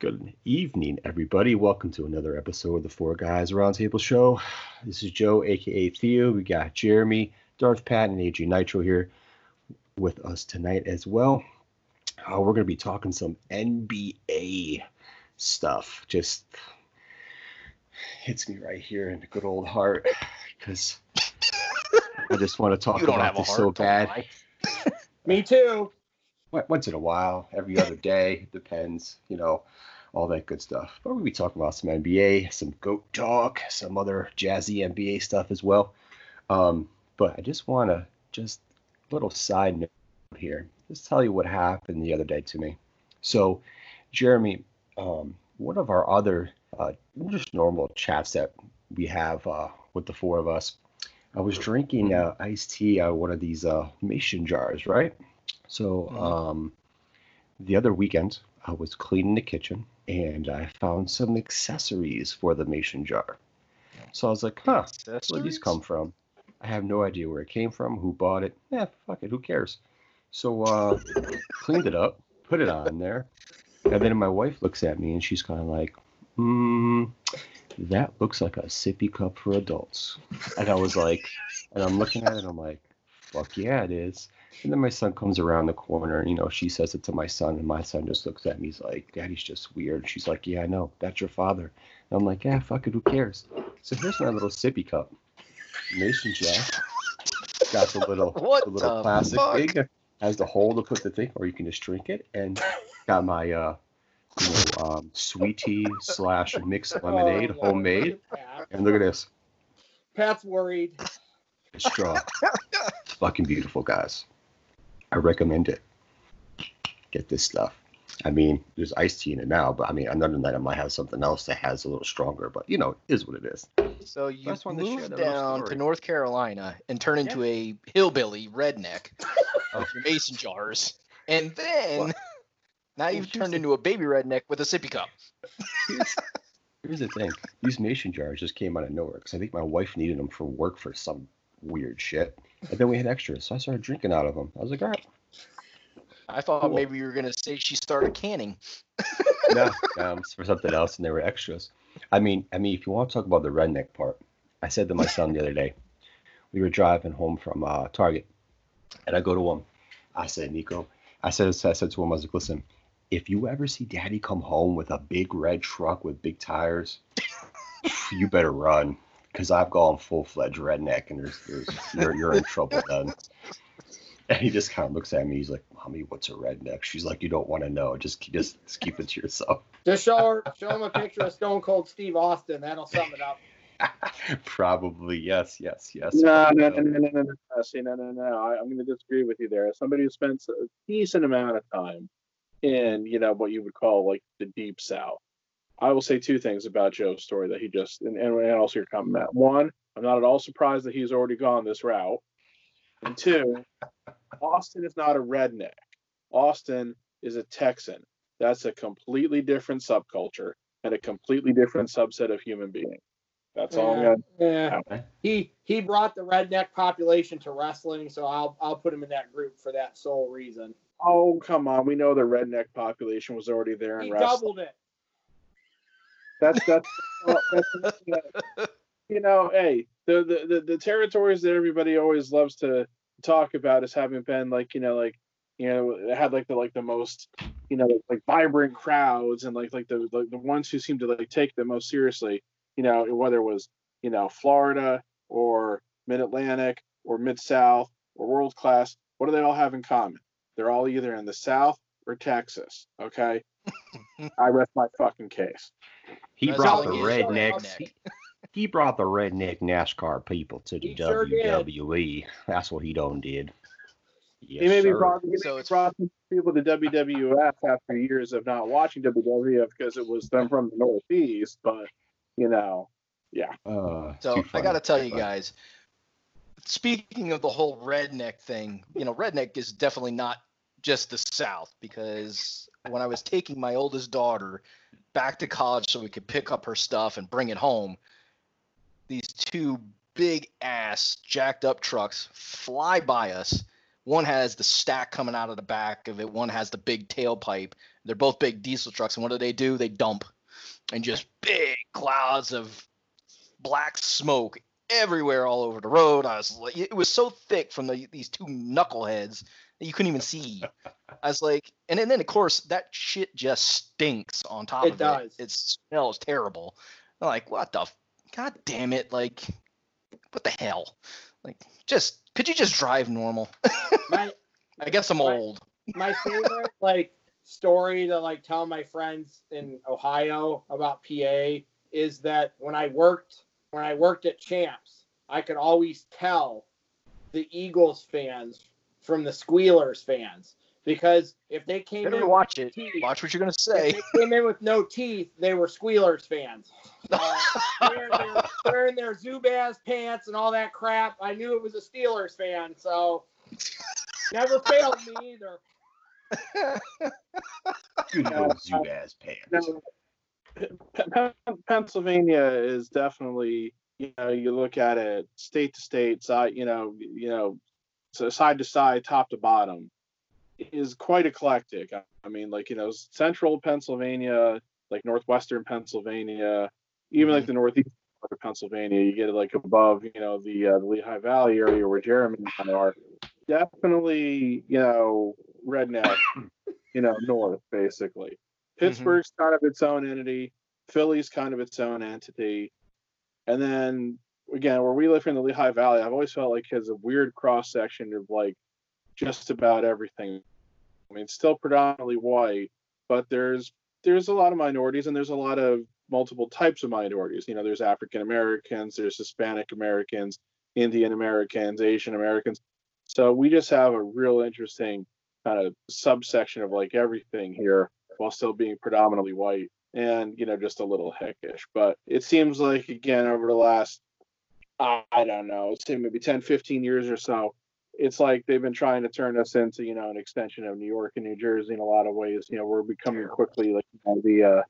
Good evening, everybody. Welcome to another episode of the Four Guys Roundtable Show. This is Joe, aka Theo. We got Jeremy, Darth Pat, and AG Nitro here with us tonight as well. Uh, we're going to be talking some NBA stuff. Just hits me right here in the good old heart because I just want to talk about this heart. so bad. Me too. Once in a while, every other day, it depends, you know, all that good stuff. But we'll be talking about some NBA, some GOAT talk, some other jazzy NBA stuff as well. Um, but I just want to, just a little side note here, just tell you what happened the other day to me. So, Jeremy, um, one of our other uh, just normal chats that we have uh, with the four of us, I was drinking uh, iced tea out of one of these uh, mason jars, right? So Mhm. um, the other weekend, I was cleaning the kitchen and I found some accessories for the mason jar. So I was like, huh, that's where these come from? I have no idea where it came from, who bought it. Yeah, fuck it, who cares? So uh, cleaned it up, put it on there, and then my wife looks at me and she's kind of like, hmm, that looks like a sippy cup for adults. And I was like, and I'm looking at it, and I'm like, fuck yeah, it is. And then my son comes around the corner, and you know, she says it to my son, and my son just looks at me. He's like, "Daddy's just weird." She's like, "Yeah, I know. That's your father." And I'm like, "Yeah, fuck it. Who cares?" So here's my little sippy cup, Mason Jack. Got the little, What the little the plastic fuck? thing. Has the hole to put the thing, or you can just drink it. And got my, uh, you know, um, sweet tea slash mixed lemonade, Oh, homemade. And look at this, Pat's worried. it's straw. it's fucking beautiful, guys. I recommend it. Get this stuff. I mean, there's iced tea in it now, but I mean, another night I might have something else that has a little stronger. But you know, it is what it is. So you just wanted to share moved down to North Carolina and turned into a hillbilly redneck with your mason jars, and then Well- now you've here's turned into a baby redneck with a sippy cup. Here's, here's the thing: these mason jars just came out of nowhere because I think my wife needed them for work for some weird shit, and then we had extras, so I started drinking out of them. I was like, all right, I thought Cool. maybe you were gonna say she started canning. no, um, for something else, and they were extras. I mean, I mean, if you want to talk about the redneck part, I said to my son the other day, we were driving home from uh, Target, and I go to him. I said, Nico, I said, I said to him, I was like, listen, if you ever see Daddy come home with a big red truck with big tires, you better run, because I've gone full fledged redneck, and there's, there's, you're, you're in trouble then. And he just kind of looks at me. He's like, "Mommy, what's a redneck?" She's like, "You don't want to know. Just, just, just keep it to yourself." Just show her, show him a picture of Stone Cold Steve Austin. That'll sum it up. Probably yes, yes, yes. No, no, no, no, no, no, no. See, no, no, no. I, I'm going to disagree with you there. As somebody who spends a decent amount of time in, you know, what you would call like the deep south, I will say two things about Joe's story that he just, and, and also your comment. Matt. One, I'm not at all surprised that he's already gone this route. And two, Austin is not a redneck. Austin is a Texan. That's a completely different subculture and a completely different subset of human being. That's all I'm Yeah. to Yeah. He he brought the redneck population to wrestling, so I'll I'll put him in that group for that sole reason. Oh, come on. We know the redneck population was already there in He wrestling. doubled it. That's that's, that's you know, hey, the, the the the territories that everybody always loves to talk about as having been like, you know, like you know, it had like the like the most, you know, like vibrant crowds and like like the like the ones who seem to like take them most seriously, you know, whether it was, you know, Florida or mid Atlantic or mid South or world class, what do they all have in common? They're all either in the South or Texas. Okay. I rest my fucking case. He That's brought the he is, a redneck. redneck. He, he brought the redneck NASCAR people to the He sure. WWE. That's what he done did. Yes, he maybe sir. brought, he So it's- brought some people to WWF after years of not watching WWF because it was them from the Northeast, but you know, yeah. Uh, So I got to tell you guys, speaking of the whole redneck thing, you know, redneck is definitely not just the South because when I was taking my oldest daughter back to college so we could pick up her stuff and bring it home, these two big ass jacked up trucks fly by us. One has the stack coming out of the back of it, one has the big tailpipe. They're both big diesel trucks, and what do they do? They dump, and just big clouds of black smoke everywhere all over the road. I was like, it was so thick from the, these two knuckleheads that you couldn't even see. I was like, and then, then of course that shit just stinks on top It of does. it. It smells terrible. I'm like, what the? f- God damn it! Like, what the hell? Like, just could you just drive normal? My I guess I'm Right. old. my favorite like story to like tell my friends in Ohio about PA is that when I worked when I worked at Champs, I could always tell the Eagles fans from the Squealers fans because if they came Better in watch with it. teeth, Watch what you're gonna if say. they came in with no teeth, they were Squealers fans. Uh, wearing, their, wearing their Zubaz pants and all that crap. I knew it was a Steelers fan, so never failed me either. Good old Zubaz pants. No, P- P- Pennsylvania is definitely, you know, you look at it state to state, side, you know, you know, so side to side, top to bottom, is quite eclectic. I- mean, like you know, central Pennsylvania, like northwestern Pennsylvania, even like the northeast part of Pennsylvania, you get it like above, you know, the, uh, the Lehigh Valley area where Jeremy and I are. Definitely, you know, redneck, you know, north basically. Pittsburgh's kind of its own entity. Philly's kind of its own entity. And then again, where we live in the Lehigh Valley, I've always felt like has a weird cross section of like just about everything. I mean, it's still predominantly white, but there's there's a lot of minorities and there's a lot of multiple types of minorities. You know, there's African Americans, there's Hispanic Americans, Indian Americans, Asian Americans. So we just have a real interesting kind of subsection of like everything here while still being predominantly white and you know just a little heckish but it seems like again over the last i I don't know say maybe 10 15 years or so. It's like they've been trying to turn us into you know an extension of new york and new jersey in a lot of ways you know we're becoming quickly like you know, the uh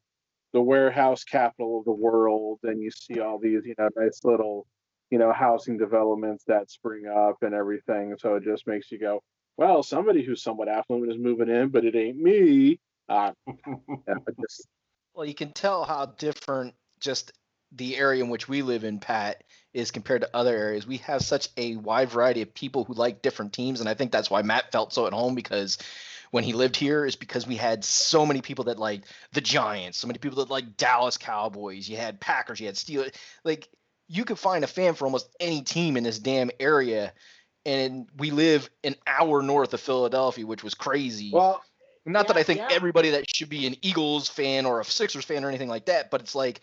the warehouse capital of the world and you see all these you know nice little you know housing developments that spring up and everything so it just makes you go well somebody who's somewhat affluent is moving in but it ain't me. Uh, yeah, just Well, you can tell how different just the area in which we live in, Pat, is compared to other areas. We have such a wide variety of people who like different teams, and I think that's why Matt felt so at home because when he lived here is because we had so many people that like the Giants, so many people that like Dallas Cowboys. You had Packers, you had Steelers. Like you could find a fan for almost any team in this damn area. And we live an hour north of Philadelphia, which was crazy. Well, Not that I think yeah. everybody that should be an Eagles fan or a Sixers fan or anything like that, but it's like,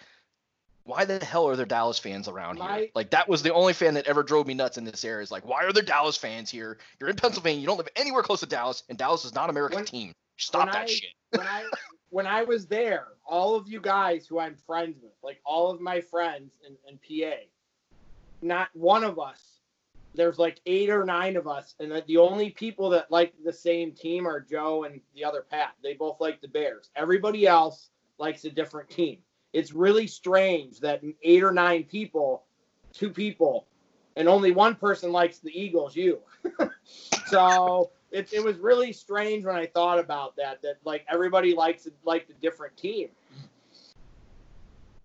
why the hell are there Dallas fans around here? Like that was the only fan that ever drove me nuts in this area. Is like, why are there Dallas fans here? You're in Pennsylvania. You don't live anywhere close to Dallas, and Dallas is not America's When- team. Stop that I- shit. when I when I was there, all of you guys who I'm friends with, like all of my friends in, in PA, not one of us. There's like eight or nine of us, and the only people that like the same team are Joe and the other Pat. They both like the Bears. Everybody else likes a different team. It's really strange that eight or nine people, two people, and only one person likes the Eagles. You. so it, it was really strange when I thought about that. That like everybody likes like the different team.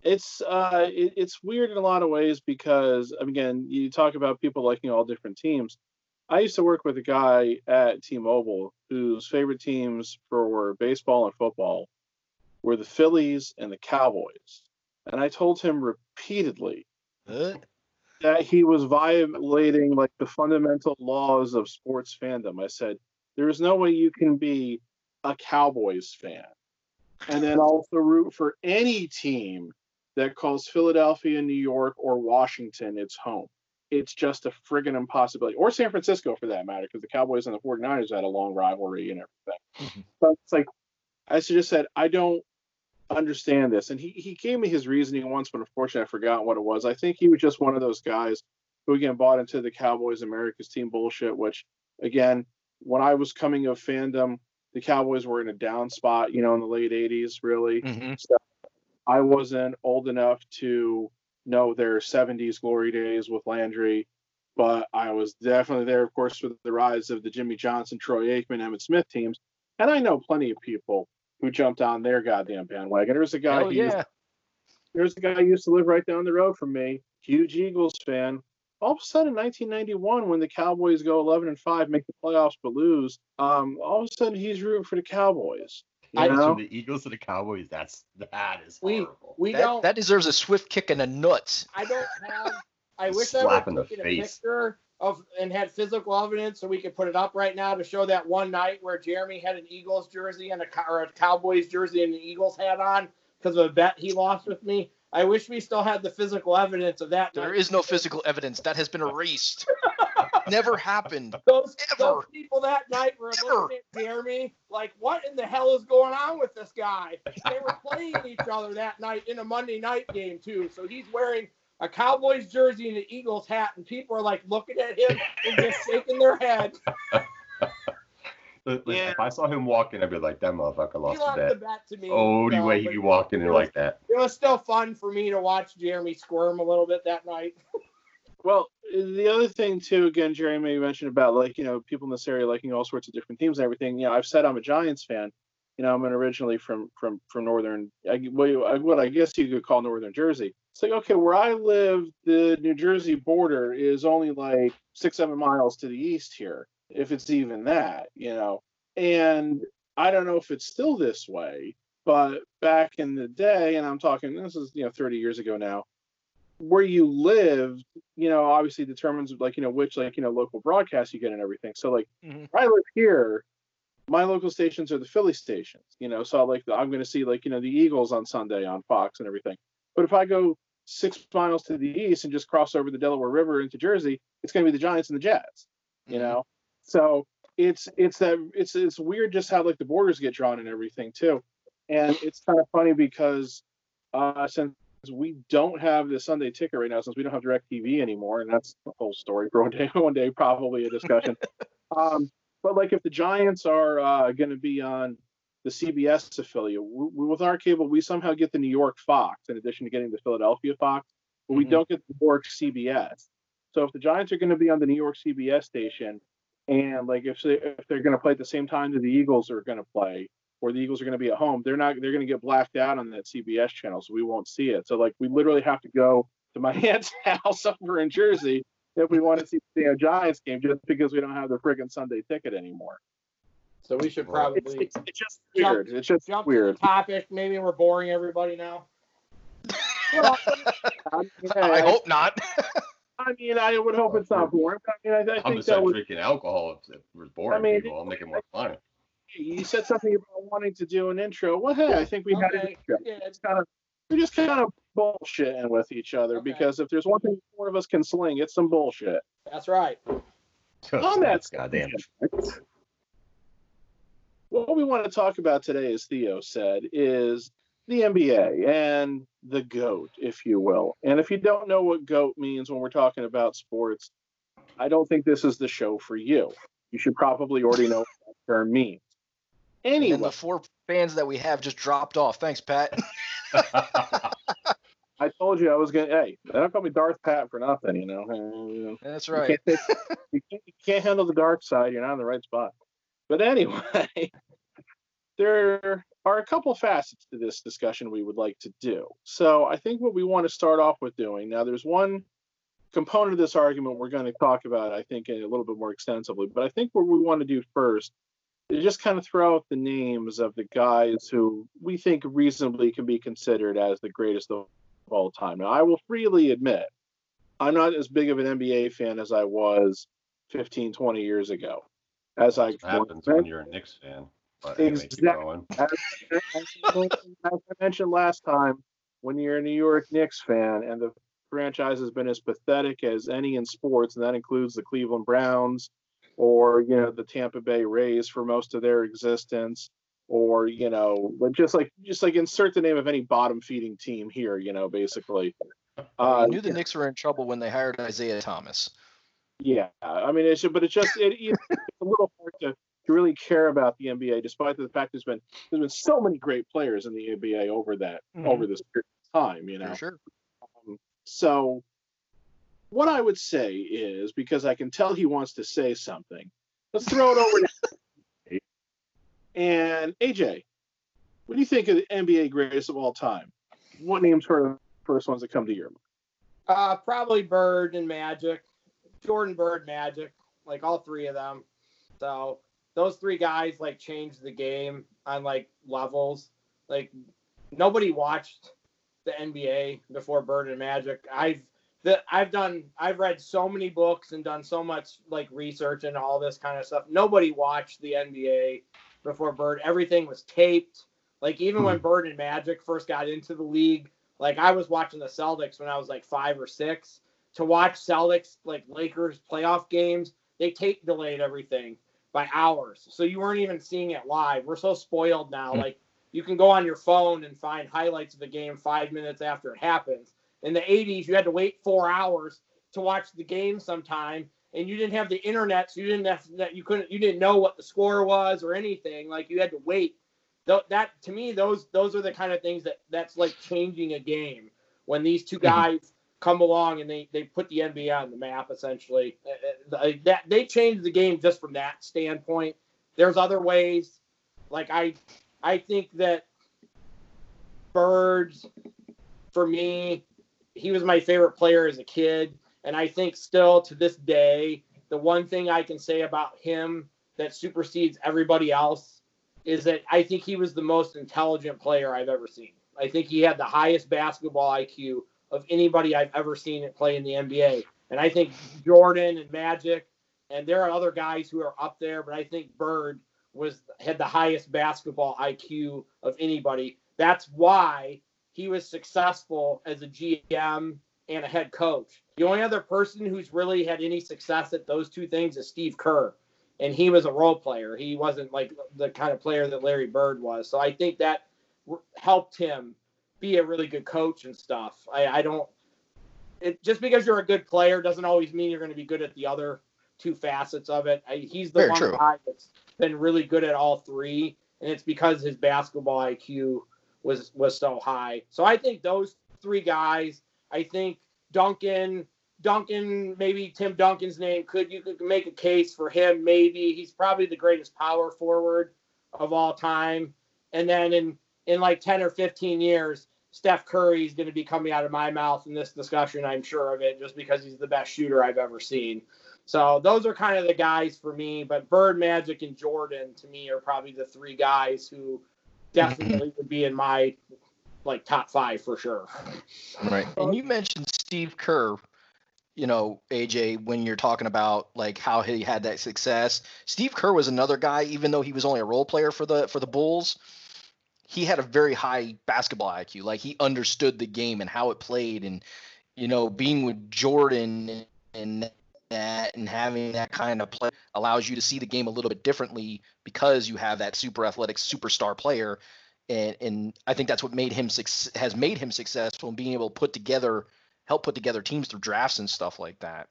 it's uh it, it's weird in a lot of ways because again you talk about people liking all different teams i used to work with a guy at t-mobile whose favorite teams for baseball and football were the phillies and the cowboys and i told him repeatedly What? that he was violating like the fundamental laws of sports fandom i said there is no way you can be a cowboys fan and then also root for any team that calls Philadelphia, New York, or Washington its home. It's just a friggin' impossibility. Or San Francisco for that matter, because the Cowboys and the 49ers had a long rivalry and everything. Mhm. So it's like, I just said, I don't understand this. And he, he gave me his reasoning once, but unfortunately I forgot what it was. I think he was just one of those guys who, again, bought into the Cowboys America's team bullshit, which, again, when I was coming of fandom, the Cowboys were in a down spot, you know, in the late 80s, really. Mhm. I wasn't old enough to know their 70s glory days with Landry, but I was definitely there, of course, with the rise of the Jimmy Johnson, Troy Aikman, Emmitt Smith teams. And I know plenty of people who jumped on their goddamn bandwagon. There's a guy. Oh who used- yeah. there's a guy who used to live right down the road from me, huge Eagles fan. All of a sudden, 1991, when the Cowboys go 11 and five, make the playoffs but lose, um, all of a sudden he's rooting for the Cowboys. You I know? the Eagles to the Cowboys. That's that is We horrible. we That, don't. that deserves a swift kick in the nuts. I don't have. I wish Slap I in would the have a picture of and had physical evidence so we could put it up right now to show that one night where Jeremy had an Eagles jersey and a or a Cowboys jersey and an Eagles hat on because of a bet he lost with me. I wish we still had the physical evidence of that. There night. is no physical evidence. That has been erased. Never happened. those, Ever. those people that night were looking at Jeremy like, what in the hell is going on with this guy? They were playing each other that night in a Monday night game too. So he's wearing a Cowboys jersey and an Eagles hat, and people are like looking at him and just shaking their head. Look, look, Yeah. If I saw him walking, I'd be like, that motherfucker He lost lost the the bet. bet to me. Oh, Only so, way he'd be walking it in like that. It was still fun for me to watch Jeremy squirm a little bit that night. Well, the other thing too, again, Jeremy mentioned about like you know people in this area liking all sorts of different teams and everything. You know, I've said I'm a Giants fan. You know, I'm originally from from from northern, I, what I guess you could call northern Jersey. It's like okay, where I live, the New Jersey border is only like six seven miles to the east here, if it's even that. You know, and I don't know if it's still this way, but back in the day, and I'm talking this is you know 30 years ago now where you lived, you know, obviously determines like, you know, which like, you know, local broadcast you get and everything. So like Mhm. I live here, my local stations are the Philly stations, you know, so like I'm going to see like, you know, the Eagles on Sunday on Fox and everything. But if I go six miles to the east and just cross over the Delaware River into Jersey, it's going to be the Giants and the Jets, you Mhm. know? So it's, it's that it's, it's weird just how like the borders get drawn and everything too. And it's kind of funny because uh, since we don't have the Sunday ticket right now, since we don't have DirecTV anymore, and that's the whole story for one day, one day probably a discussion. um, but like if the Giants are uh, going to be on the CBS affiliate, w- w- with our cable, we somehow get the New York Fox in addition to getting the Philadelphia Fox, but we Mhm. don't get the New York CBS. So if the Giants are going to be on the New York CBS station, and like if they if they're going to play at the same time that the Eagles are going to play, or the Eagles are going to be at home, they're not they're going to get blacked out on that CBS channel, so we won't see it. So like we literally have to go to my aunt's house over in Jersey if we want to see the you know, Giants game, just because we don't have the friggin' Sunday ticket anymore. So we should Well, It's, probably it's, it's just Jump- weird. It's just jump weird. to topic. Maybe we're boring everybody now. I mean, I I, hope not. I mean, I would hope it's not boring. I mean, I, I I'm think just that not was drinking alcohol. If it was boring I mean, people, I'll make it more fun. you said something about wanting to do an intro. Well, hey, I think we had an intro. Yeah, It's kind of we're just kind of bullshitting with each other Okay. because if there's one thing four of us can sling, it's some bullshit. that's right. On that goddamn. What we want to talk about today, as Theo said, is the NBA and the GOAT, if you will. And if you don't know what GOAT means when we're talking about sports, I don't think this is the show for you. You should probably already know what that term means. And Anyway, the four fans that we have just dropped off. Thanks, Pat. I told you I was gonna. Hey, they don't call me Darth Pat for nothing, you know. That's You right. can't, you, can't, you can't handle the dark side. You're not in the right spot. But anyway, there are a couple facets to this discussion we would like to do. So I think what we want to start off with doing now, there's one component of this argument we're going to talk about, I think, a little bit more extensively. But I think what we want to do first is just kind of throw out the names of the guys who we think reasonably can be considered as the greatest of all time. Now, I will freely admit I'm not as big of an NBA fan as I was 15, 20 years ago. As I happens when you're a Knicks fan? Anyway, keep Exact- as I mentioned last time, when you're a New York Knicks fan and the franchise has been as pathetic as any in sports, and that includes the Cleveland Browns or you know the Tampa Bay Rays for most of their existence, or you know, just like just like insert the name of any bottom feeding team here, you know, basically. I Uh, knew the Knicks were in trouble when they hired Isiah Thomas. Yeah, I mean, it's but it's just it, it's a little hard to, to really care about the NBA, despite the fact there's been there's been so many great players in the NBA over that Mhm. over this period of time, you know. For sure. So, what I would say is because I can tell he wants to say something, let's throw it over to and AJ. what do you think of the NBA greatest of all time, what names are the first ones that come to your mind? Uh, probably Bird and Magic, Jordan Bird, Magic, like all three of them. So those three guys like changed the game on like levels. Like nobody watched the NBA before Bird and Magic. I've the I've done I've read so many books and done so much like research and all this kind of stuff. Nobody watched the NBA before Bird. Everything was taped. Like even when hmm. Bird and Magic first got into the league, like I was watching the Celtics when I was like five or six. To watch Celtics like Lakers playoff games, they tape delayed everything by hours. So you weren't even seeing it live. We're so spoiled now. Hmm. Like you can go on your phone and find highlights of the game five minutes after it happens. In the 80s, you had to wait four hours to watch the game sometime, and you didn't have the internet, so you didn't have that. You couldn't, you didn't know what the score was or anything. Like you had to wait. Though that to me, those those are the kind of things that that's like changing a game when these two guys come along and they they put the NBA on the map essentially. Uh, uh, That they changed the game just from that standpoint. There's other ways. Like I I think that Birds, for me, he was my favorite player as a kid. And I think still to this day, the one thing I can say about him that supersedes everybody else is that I think he was the most intelligent player I've ever seen. I think he had the highest basketball IQ of anybody I've ever seen play in the NBA. And I think Jordan and Magic, and there are other guys who are up there, but I think Bird was had the highest basketball IQ of anybody. That's why he was successful as a GM and a head coach. The only other person who's really had any success at those two things is Steve Kerr. And he was a role player. He wasn't like the kind of player that Larry Bird was. So I think that helped him be a really good coach and stuff. I, I don't. It, just because you're a good player doesn't always mean you're going to be good at the other two facets of it. I, he's the Very one true. guy that's been really good at all three, and it's because his basketball IQ was was so high. So I think those three guys. I think Duncan, Duncan, maybe Tim Duncan's name could you could make a case for him. Maybe he's probably the greatest power forward of all time. And then in in like ten or fifteen years, Steph Curry is going to be coming out of my mouth in this discussion. I'm sure of it, just because he's the best shooter I've ever seen. So those are kind of the guys for me. But Bird, Magic, and Jordan to me are probably the three guys who definitely would be in my like top five for sure. Right. And you mentioned Steve Kerr, you know, AJ, when you're talking about like how he had that success. Steve Kerr was another guy, even though he was only a role player for the for the Bulls, he had a very high basketball IQ. Like he understood the game and how it played and you know, being with Jordan and that and having that kind of play allows you to see the game a little bit differently because you have that super athletic superstar player and and I think that's what made him suc- has made him successful in being able to put together help put together teams through drafts and stuff like that.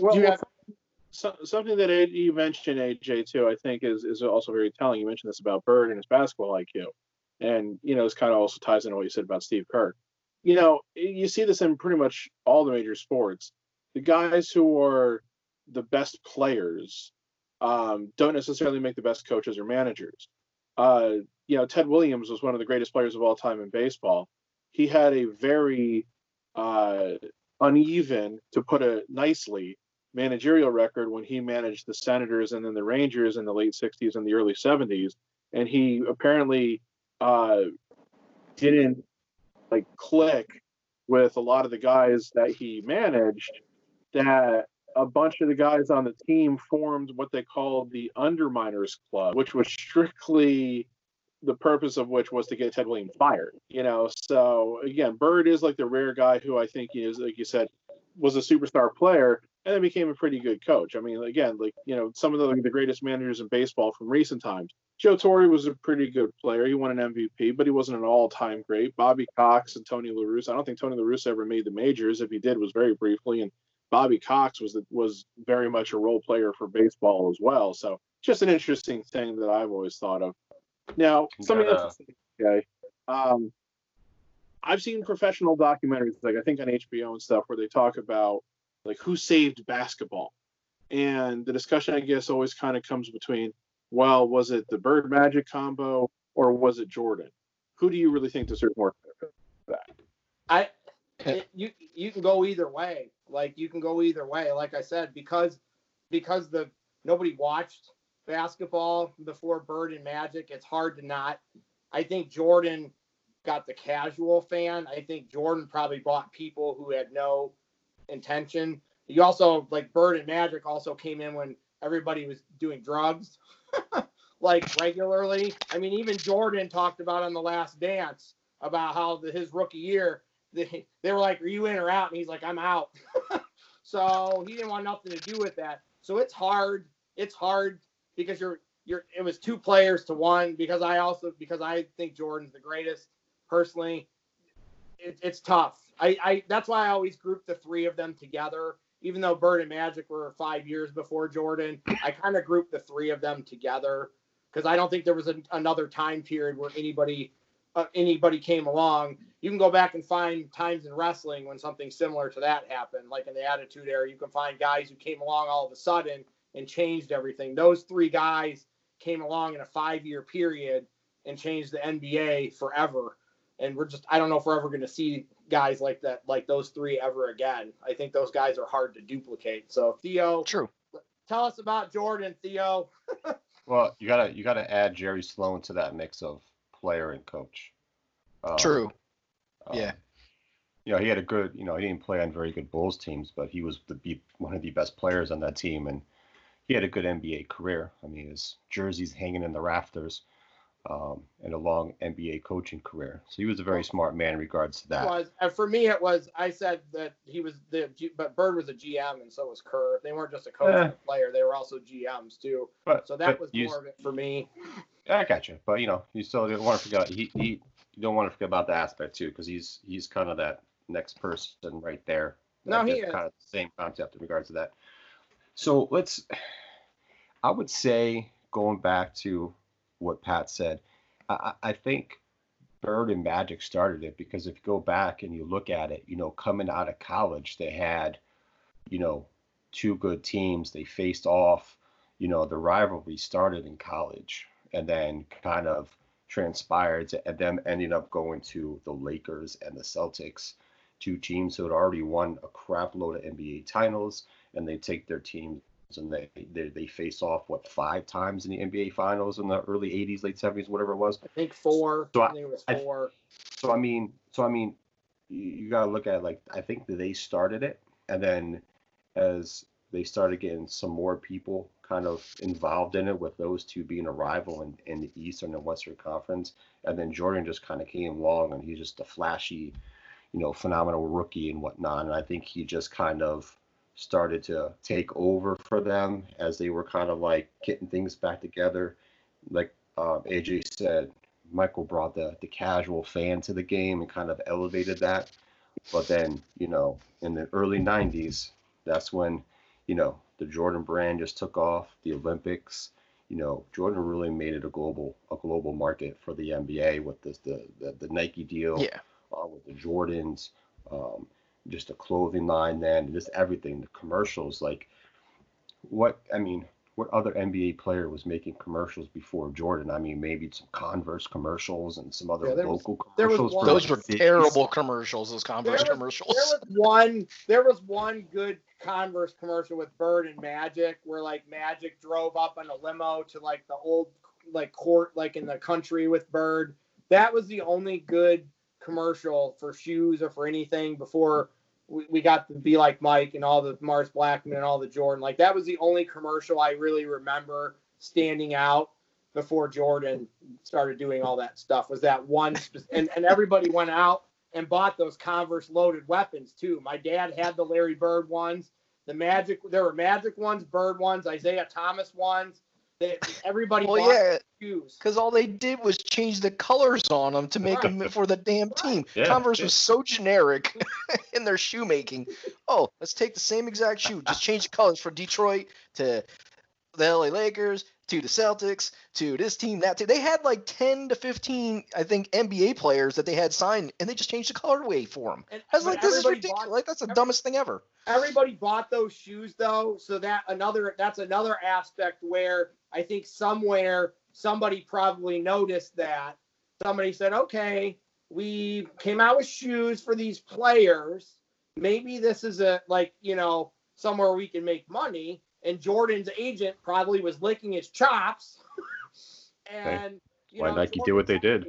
Well, You have- so, something that A- you mentioned, AJ, too, I think is, is also very telling. You mentioned this about Bird and his basketball IQ. And, you know, this kind of also ties into what you said about Steve Kerr. You know, you see this in pretty much all the major sports. The guys who are the best players um, don't necessarily make the best coaches or managers. Uh, you know, Ted Williams was one of the greatest players of all time in baseball. He had a very uh, uneven, to put it nicely, managerial record when he managed the Senators and then the Rangers in the late 60s and the early 70s. And he apparently uh, didn't like click with a lot of the guys that he managed that a bunch of the guys on the team formed what they called the Underminers Club, which was strictly the purpose of which was to get Ted Williams fired. You know, so again, Bird is like the rare guy who I think is, like you said, was a superstar player and then became a pretty good coach. I mean, again, like you know, some of the, the greatest managers in baseball from recent times. Joe Torre was a pretty good player. He won an MVP, but he wasn't an all-time great. Bobby Cox and Tony La Russa. I don't think Tony La Russa ever made the majors. If he did, was very briefly. And Bobby Cox was was very much a role player for baseball as well. So just an interesting thing that I've always thought of. Now, something Gotta- else. Okay. Um, I've seen professional documentaries, like I think on HBO and stuff, where they talk about like who saved basketball, and the discussion, I guess, always kind of comes between, well, was it the Bird Magic combo, or was it Jordan? Who do you really think deserves more credit for that? I it, you you can go either way. Like you can go either way. Like I said, because because the nobody watched basketball before Bird and Magic, it's hard to not. I think Jordan got the casual fan. I think Jordan probably brought people who had no intention. You also like Bird and Magic also came in when everybody was doing drugs like regularly. I mean, even Jordan talked about on the last dance about how the, his rookie year they, they were like, Are you in or out? And he's like, I'm out. so he didn't want nothing to do with that. So it's hard. It's hard because you're you're it was two players to one because I also because I think Jordan's the greatest personally. It, it's tough. I, I that's why I always group the three of them together. Even though Bird and Magic were five years before Jordan, I kind of grouped the three of them together because I don't think there was a, another time period where anybody uh, anybody came along. You can go back and find times in wrestling when something similar to that happened, like in the Attitude Era. You can find guys who came along all of a sudden and changed everything. Those three guys came along in a five year period and changed the NBA forever. And we're just, I don't know if we're ever going to see guys like that, like those three ever again. I think those guys are hard to duplicate. So, Theo, True. tell us about Jordan, Theo. Well, you gotta you gotta add Jerry Sloan to that mix of player and coach. Um, True. um, Yeah. You know, he had a good. You know, he didn't play on very good Bulls teams, but he was the be- one of the best players on that team, and he had a good NBA career. I mean, his jersey's hanging in the rafters, um, and a long NBA coaching career. So he was a very smart man in regards to that. was and for me it was I said that he was the but Bird was a GM and so was Kerr. They weren't just a coach and a player; they were also GMs too. But So that was you- more of it for me. I got you, but you know, you still don't want to forget. He, he you don't want to forget about the aspect too, because he's he's kind of that next person right there. No, he is. kind of the same concept in regards to that. So let's. I would say going back to what Pat said, I, I think Bird and Magic started it because if you go back and you look at it, you know, coming out of college, they had, you know, two good teams. They faced off. You know, the rivalry started in college and then kind of transpired to and them ending up going to the Lakers and the Celtics, two teams who had already won a crap load of NBA titles, and they take their teams and they they, they face off what five times in the NBA finals in the early 80s, late 70s, whatever it was. I think four. So I, I- think it was I- four. So I mean, so I mean, you, you gotta look at it like I think that they started it, and then as they started getting some more people kind of involved in it, with those two being a rival in, in the Eastern and Western Conference, and then Jordan just kind of came along, and he's just a flashy, you know, phenomenal rookie and whatnot, and I think he just kind of started to take over for them as they were kind of like getting things back together, like uh, AJ said, Michael brought the the casual fan to the game and kind of elevated that. But then, you know, in the early '90s, that's when, you know, the Jordan brand just took off. The Olympics, you know, Jordan really made it a global a global market for the NBA with this the the, the Nike deal, Yeah. uh, with the Jordans, um, just the clothing line, then just everything, the commercials, like what I mean, what other NBA player was making commercials before Jordan? I mean, maybe some Converse commercials and some other Yeah, there was- local there was commercials. one- Those like were terrible commercials. Those Converse There was- commercials. There was one. There was one good Converse commercial with Bird and Magic, where like Magic drove up in a limo to like the old like court, like in the country with Bird. That was the only good commercial for shoes or for anything before we, we got to be like Mike and all the Mars Blackmon and all the Jordan. Like that was the only commercial I really remember standing out before Jordan started doing all that stuff. Was that one? Spe- and and everybody went out and bought those Converse loaded weapons too. My dad had the Larry Bird ones, the Magic. There were Magic ones, Bird ones, Isiah Thomas ones. They, everybody Well, bought yeah, shoes. because all they did was change the colors on them to make them for the damn team. Yeah, Converse yeah. was so generic in their shoemaking. Oh, let's take the same exact shoe, just change the colors from Detroit to the LA Lakers to the Celtics to this team, that team. They had like 10 to 15, I think, NBA players that they had signed, and they just changed the colorway for them. And, I was like, this is ridiculous. bought- like, that's the dumbest thing ever. everybody bought those shoes though so that another that's another aspect where i think somewhere somebody probably noticed that. Somebody said, okay, we came out with shoes for these players. Maybe this is a like, you know, somewhere we can make money. And Jordan's agent probably was licking his chops. and you why know, Nike Jordan did what they did.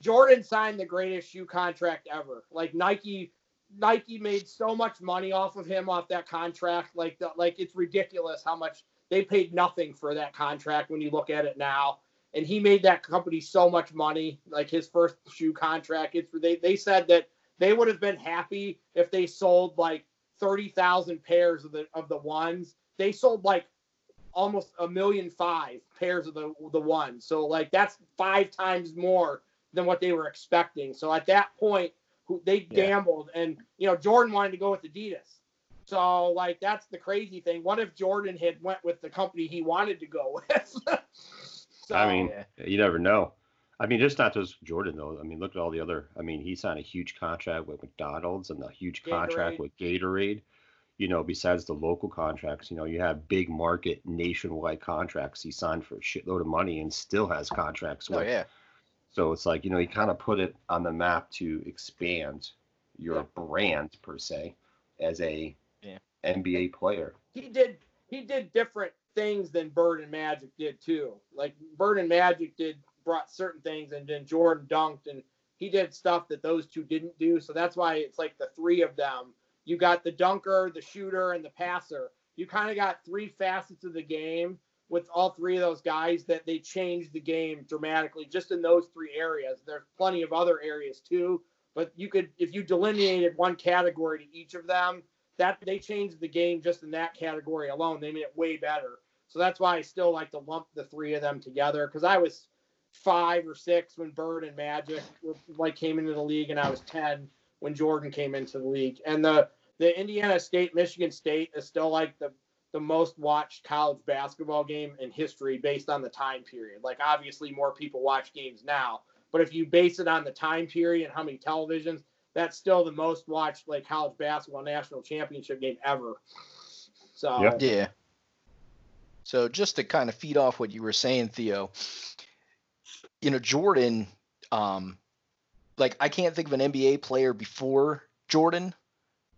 Jordan signed the greatest shoe contract ever. Like Nike Nike made so much money off of him off that contract. Like the, like it's ridiculous how much they paid nothing for that contract when you look at it now. And he made that company so much money. Like his first shoe contract, it's they they said that they would have been happy if they sold like thirty thousand pairs of the of the ones. They sold like almost a million five pairs of the the ones. So like that's five times more than what they were expecting. So at that point, they yeah. gambled, and you know Jordan wanted to go with Adidas. So like that's the crazy thing. What if Jordan had went with the company he wanted to go with? so, I mean, you never know. I mean, it's not just Jordan though. I mean, look at all the other. I mean, he signed a huge contract with McDonald's and a huge contract Gatorade. with Gatorade. You know, besides the local contracts, you know, you have big market nationwide contracts. He signed for a shitload of money and still has contracts oh, with. Oh yeah. So it's like you know, he kind of put it on the map to expand your yeah. brand per se as a yeah. NBA player. He did he did different things than Bird and Magic did too. Like Bird and Magic did brought certain things, and then Jordan dunked, and he did stuff that those two didn't do. So that's why it's like the three of them. You got the dunker, the shooter, and the passer. You kind of got three facets of the game with all three of those guys that they changed the game dramatically just in those three areas. There's plenty of other areas too, but you could if you delineated one category to each of them, that they changed the game just in that category alone. They made it way better. So that's why I still like to lump the three of them together because I was five or six when Bird and Magic like came into the league, and I was ten when Jordan came into the league. And the the Indiana State Michigan State is still like the the most watched college basketball game in history based on the time period. Like obviously more people watch games now, but if you base it on the time period and how many televisions, that's still the most watched like college basketball national championship game ever. So yeah. yeah. So just to kind of feed off what you were saying, Theo, you know, Jordan, um, like I can't think of an NBA player before Jordan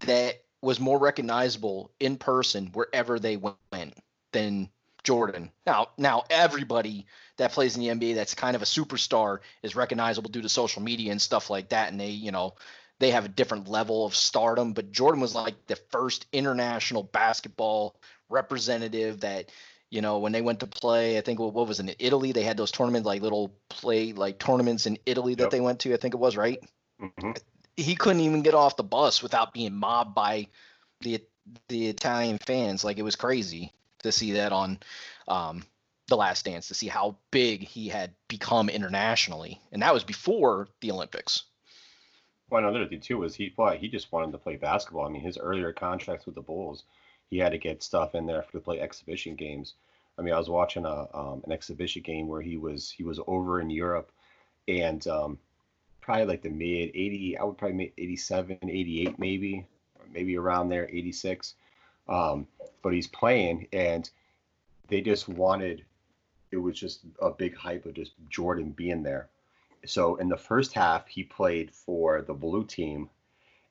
that was more recognizable in person wherever they went than Jordan. Now, now everybody that plays in the NBA that's kind of a superstar is recognizable due to social media and stuff like that, and they, you know, they have a different level of stardom. But Jordan was like the first international basketball representative that, you know, when they went to play, I think what, what was it, in Italy? They had those tournaments, like little play, like tournaments in Italy that yep. they went to. I think it was right. Mm-hmm he couldn't even get off the bus without being mobbed by the the Italian fans. Like it was crazy to see that on um, the Last Dance to see how big he had become internationally, and that was before the Olympics. Well, another thing too was he well, he just wanted to play basketball. I mean, his earlier contracts with the Bulls, he had to get stuff in there for to play exhibition games. I mean, I was watching a um, an exhibition game where he was he was over in Europe, and um, probably like the mid 80 i would probably make 87 88 maybe maybe around there 86 um, but he's playing and they just wanted it was just a big hype of just jordan being there so in the first half he played for the blue team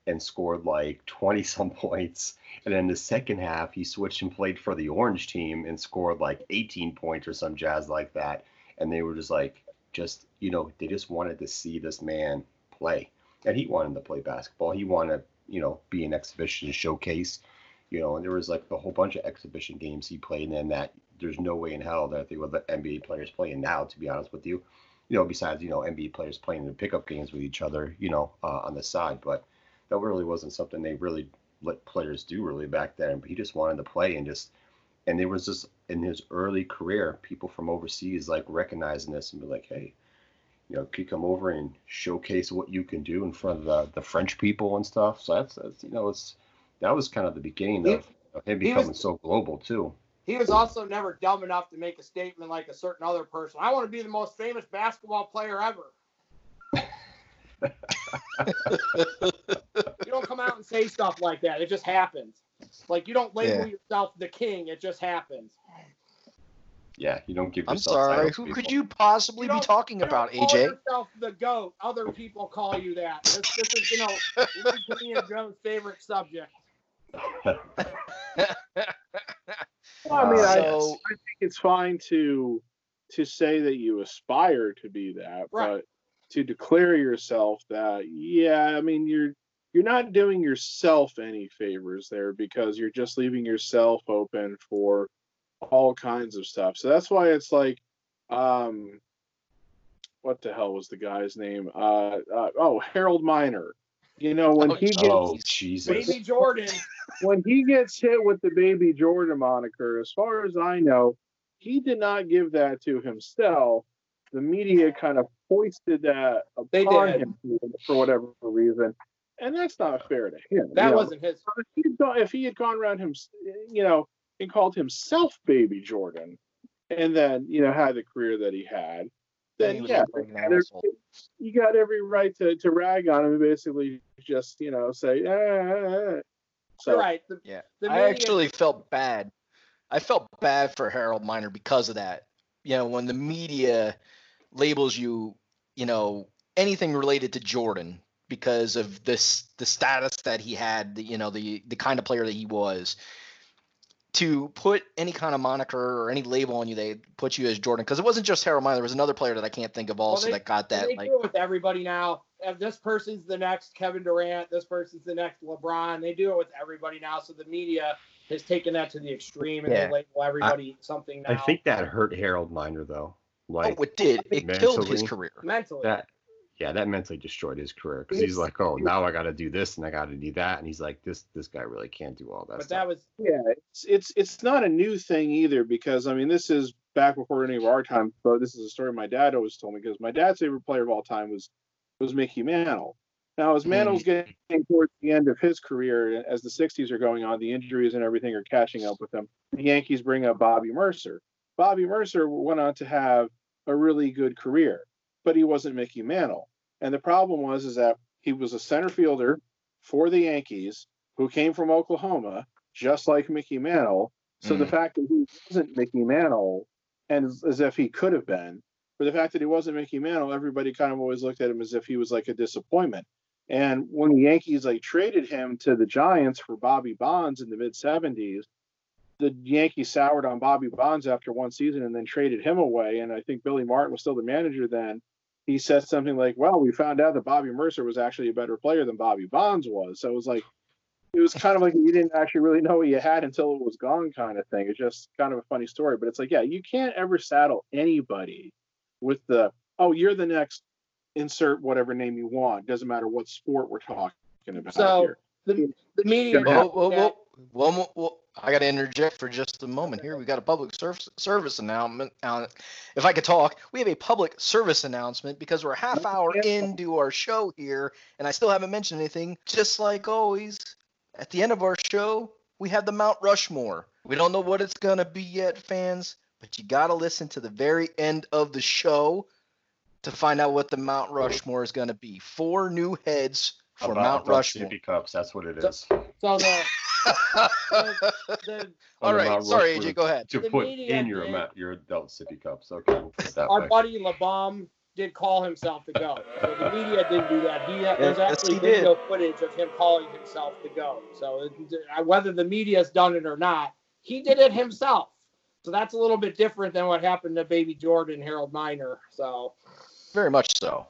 and scored like 20 some points. And then the second half he switched and played for the orange team and scored like 18 points or some jazz like that. And they were just like just you know they just wanted to see this man play. And he wanted to play basketball. He wanted to you know be an exhibition showcase you know. And there was like a whole bunch of exhibition games he played in that there's no way in hell that they would let nba players play in now to be honest with you you know besides you know nba players playing in pickup games with each other you know uh, on the side but that really wasn't something they really let players do really back then but he just wanted to play and just and there was just in his early career, people from overseas like recognizing this and be like, hey, you know, could you come over and showcase what you can do in front of the, the French people and stuff. So that's, that's you know, it's that was kind of the beginning of, of him becoming was, so global too. He was also never dumb enough to make a statement like a certain other person. I want to be the most famous basketball player ever. you don't come out and say stuff like that. It just happens. Like you don't label yeah. yourself the king. It just happens. Yeah, you don't give I'm sorry. Who people. could you possibly You be talking You don't about, call AJ? yourself the goat. Other people call you that. This, this is, you know, lead to me and Joe's favorite subject. Well, I mean, Uh, I, so- I think it's fine to to say that you aspire to be that, Right. but to declare yourself that, yeah, I mean, you're you're not doing yourself any favors there because you're just leaving yourself open for all kinds of stuff. So that's why it's like, um, what the hell was the guy's name? Uh, uh oh, Harold Miner. You know, when Oh, he gets Oh Jesus! Baby Jordan. when he gets hit with the baby Jordan moniker, as far as I know, he did not give that to himself. The media kind of foisted that They upon did. him for whatever reason, and that's not fair to him. That wasn't his. If he, had gone, if he had gone around him, you know, and called himself Baby Jordan, and then you know had the career that he had, He then was yeah, a freaking there- asshole. you got every right to, to rag on him and basically just you know say, ah. so You're right. The, Yeah. the I media- actually felt bad. I felt bad for Harold Miner because of that. You know, when the media labels you, you know, anything related to Jordan because of this the status that he had, the, you know, the the kind of player that he was. To put any kind of moniker or any label on you, they put you as Jordan because it wasn't just Harold Miner. There was another player that I can't think of also they- that got that. they Like, do it with everybody now. If this person's the next Kevin Durant, this person's the next LeBron. They do it with everybody now. So the media has taken that to the extreme and Yeah. they label everybody something now. I think that hurt Harold Miner though. Oh, like oh, it did. It killed his career. mentally. that. Yeah, that mentally destroyed his career because he's like, oh, now I got to do this and I got to do that, and he's like, this this guy really can't do all that. but stuff. that was Yeah, it's it's it's not a new thing either because I mean this is back before any of our time. But this is a story my dad always told me because my dad's favorite player of all time was was Mickey Mantle. Now as Mantle's mm. getting towards the end of his career, as the '60s are going on, the injuries and everything are catching up with him. The Yankees bring up Bobby Murcer. Bobby Murcer went on to have a really good career, but he wasn't Mickey Mantle. And the problem was is that he was a center fielder for the Yankees who came from Oklahoma just like Mickey Mantle. So the Mm. fact that he wasn't Mickey Mantle, and as, if he could have been, for the fact that he wasn't Mickey Mantle, everybody kind of always looked at him as if he was like a disappointment. And when the Yankees like traded him to the Giants for Bobby Bonds in the mid '70s, the Yankees soured on Bobby Bonds after one season and then traded him away. And I think Billy Martin was still the manager then. He said something like, "Well, we found out that Bobby Murcer was actually a better player than Bobby Bonds was." So it was like it was kind of like you didn't actually really know what you had until it was gone kind of thing. It's just kind of a funny story. But it's like, yeah, you can't ever saddle anybody with the, oh, you're the next insert whatever name you want. Doesn't matter what sport we're talking about So, here. the, the media. Yeah. Whoa, whoa, Yeah. whoa. One. I got to interject for just a moment here. We got a public service service announcement. Uh, if I could talk, we have a public service announcement because we're a half hour into our show here, and I still haven't mentioned anything. Just like always, at the end of our show, we have the Mount Rushmore. We don't know what it's gonna be yet, fans, but you gotta listen to the very end of the show to find out what the Mount Rushmore is gonna be. Four new heads for About Mount Rushmore. cups. That's what it is. So- So the, the the right, Mount sorry, AJ, go ahead. To The put in your did- amount, your adult sippy cups. Okay, we'll put that our way. buddy LeBom did call himself the GOAT. So the media didn't do that. He, there's Yes, actually he did. footage of him calling himself the GOAT. So uh, whether the media's done it or not, he did it himself. So that's a little bit different than what happened to Baby Jordan, Harold Miner. So Very much so.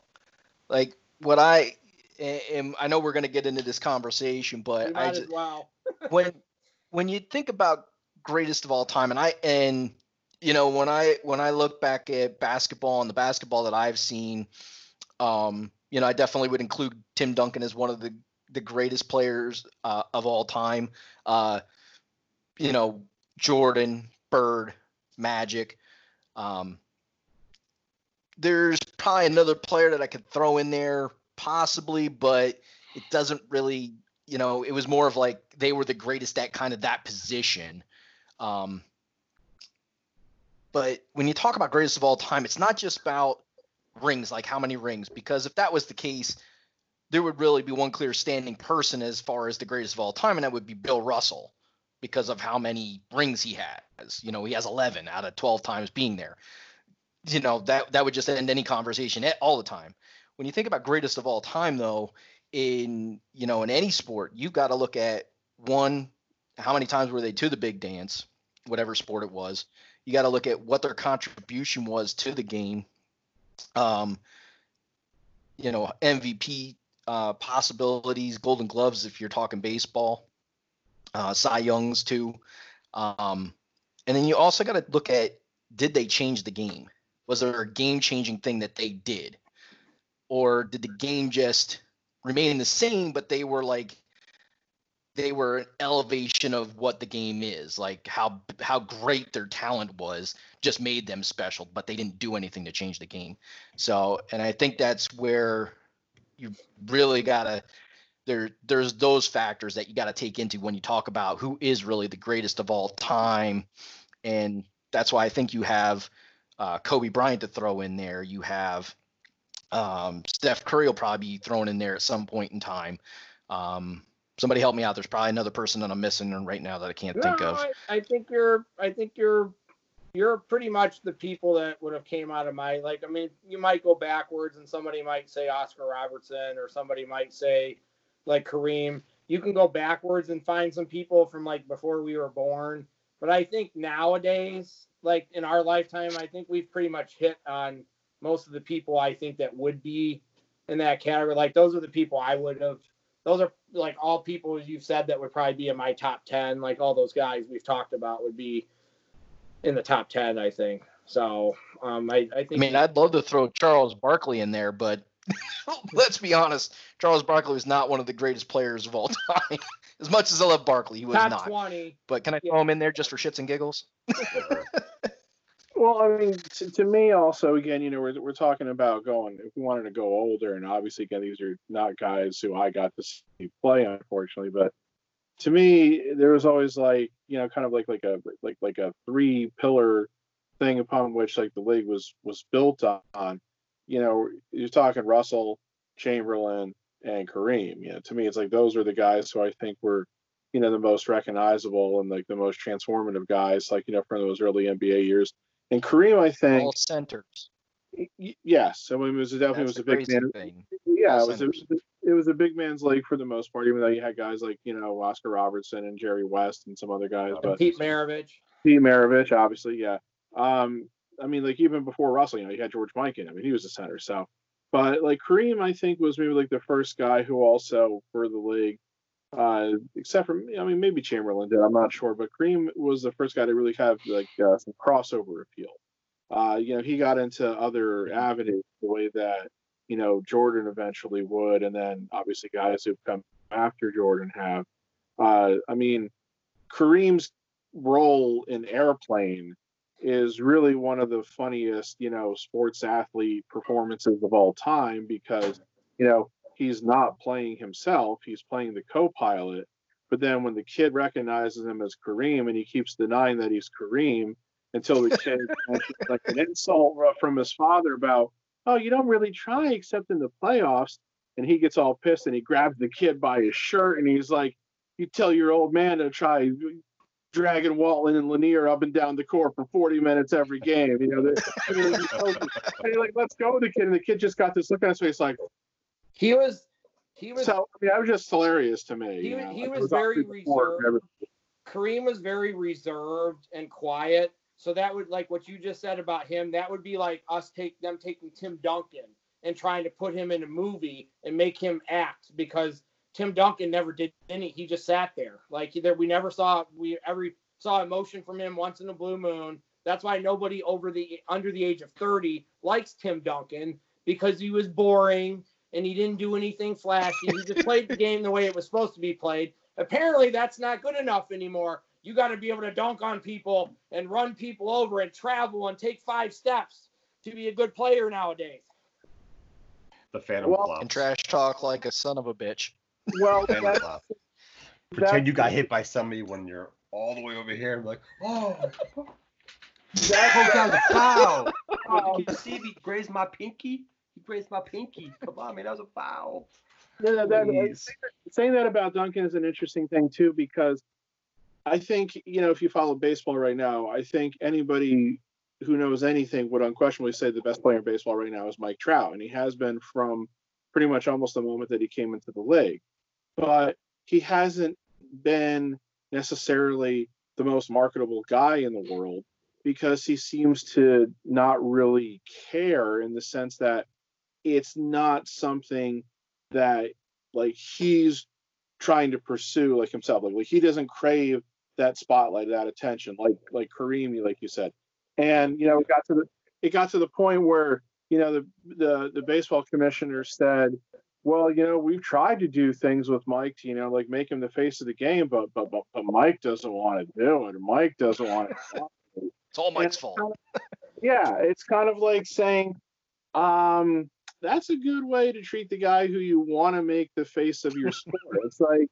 Like what I am, I know we're going to get into this conversation, but I might just, as well. When when you think about greatest of all time, and I and you know when I when I look back at basketball and the basketball that I've seen, um, you know I definitely would include Tim Duncan as one of the the greatest players uh, of all time. Uh, you know Jordan, Bird, Magic. Um, there's probably another player that I could throw in there, possibly, but it doesn't really, you know, it was more of like they were the greatest at kind of that position. Um, but when you talk about greatest of all time, it's not just about rings, like how many rings, because if that was the case, there would really be one clear standing person as far as the greatest of all time, and that would be Bill Russell. because of how many rings he has. You know, he has 11 out of 12 times being there. You know, that that would just end any conversation all the time. When you think about greatest of all time though, in you know, in any sport, you've got to look at one how many times were they to the big dance, whatever sport it was. You got to look at what their contribution was to the game. Um, you know, MVP uh, possibilities, Golden Gloves if you're talking baseball, uh, Cy Youngs too. Um, and then you also got to look at did they change the game? Was there a game changing thing that they did? Or did the game just remain the same, but they were like they were an elevation of what the game is, like how how great their talent was, just made them special, but they didn't do anything to change the game. So, and I think that's where you really gotta there there's those factors that you got to take into when you talk about who is really the greatest of all time, and that's why I think you have uh, Kobe Bryant to throw in there. You have um, Steph Curry will probably be thrown in there at some point in time. Um, somebody help me out. There's probably another person that I'm missing right now that I can't no, think of. I, I, think you're. I think you're. You're pretty much the people that would have came out of my like. I mean, you might go backwards, and somebody might say Oscar Robertson, or somebody might say like Kareem. You can go backwards and find some people from like before we were born. But I think nowadays, like in our lifetime, I think we've pretty much hit on most of the people I think that would be in that category. Like those are the people I would have those are like all people you've said that would probably be in my top 10 like all those guys we've talked about would be in the top 10 i think. So um, I, I think i mean i'd love to throw charles barkley in there but let's be honest charles barkley was not one of the greatest players of all time. As much as i love barkley he was top not. 20 but can i throw yeah. him in there just for shits and giggles Well, I mean, to, to, me also, again, you know, we're, we're talking about going, if we wanted to go older, and obviously, again, these are not guys who I got to see play, unfortunately, but to me, there was always like, you know, kind of like, like a, like, like a three pillar thing upon which like the league was, was built on, you know, you're talking Russell, Chamberlain, and Kareem, you know, to me, it's like, those are the guys who I think were, you know, the most recognizable and like the most transformative guys, like, you know, from those early NBA years and Kareem, I think all centers. Yes, I mean, it was definitely was a big man. Thing. Yeah, it was, it was, it was a big man's league for the most part. Even though you had guys like you know Oscar Robertson and Jerry West and some other guys, but Pete Maravich. Pete Maravich, obviously, yeah. Um, I mean, like even before Russell, you know, you had George Mike Mikan. I mean, he was a center. So, but like Kareem, I think was maybe like the first guy who also for the league, uh, except for I mean maybe Chamberlain did. I'm not sure, but Kareem was the first guy to really have like uh, some crossover appeal. Uh, you know, he got into other avenues the way that you know Jordan eventually would, and then obviously guys who've come after Jordan have. Uh, I mean, Kareem's role in Airplane is really one of the funniest, you know, sports athlete performances of all time because, you know, he's not playing himself, he's playing the co pilot. But then when the kid recognizes him as Kareem and he keeps denying that he's Kareem until the kid like an insult from his father about, oh, you don't really try except in the playoffs. And he gets all pissed and he grabs the kid by his shirt and he's like, you tell your old man to try dragging Walton and Lanier up and down the court for 40 minutes every game. You know, they're, like, let's go, the kid. And the kid just got this look on his face like, he was he was so I mean, that was just hilarious to me. He, you know? he was, was very reserved. Kareem was very reserved and quiet. So that would like what you just said about him. That would be like us take them taking Tim Duncan and trying to put him in a movie and make him act because Tim Duncan never did any. He just sat there. Like there, we never saw we ever saw emotion from him once in a blue moon. That's why nobody over the under the age of 30 likes Tim Duncan because he was boring and he didn't do anything flashy. He just played the game the way it was supposed to be played. Apparently, that's not good enough anymore. You got to be able to dunk on people and run people over and travel and take five steps to be a good player nowadays. The Phantom well, And trash talk like a son of a bitch. Well, pretend you got hit by somebody when you're all the way over here and like, oh. That down the foul. Oh, can you see me graze my pinky? He grazed my pinky. Come on, man, that was a foul. Yeah, that, uh, that, saying that about Duncan is an interesting thing too because I think you know if you follow baseball right now, I think anybody hmm. who knows anything would unquestionably say the best player in baseball right now is Mike Trout, and he has been from pretty much almost the moment that he came into the league. But he hasn't been necessarily the most marketable guy in the world because he seems to not really care in the sense that it's not something that like he's trying to pursue like himself like, like he doesn't crave that spotlight that attention like like Kareem like you said and you know it got to the it got to the point where you know the the the baseball commissioner said well, you know, we've tried to do things with Mike to, you know, like make him the face of the game, but but but, but Mike doesn't want to do it. Mike doesn't want to. it's all Mike's fault. Kind of, yeah, it's kind of like saying, um, that's a good way to treat the guy who you want to make the face of your sport. it's like,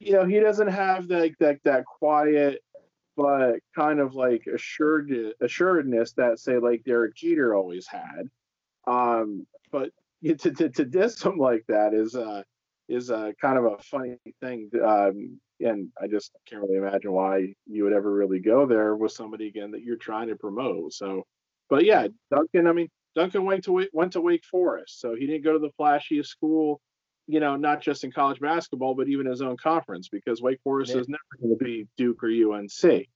you know, he doesn't have that that that quiet but kind of like assured assuredness that say like Derek Jeter always had. Um, but to, to, to diss him like that is uh is uh kind of a funny thing um and i just can't really imagine why you would ever really go there with somebody again that you're trying to promote so but yeah duncan i mean duncan went to went to wake forest so he didn't go to the flashiest school you know not just in college basketball but even his own conference because wake forest yeah. is never going to be duke or unc you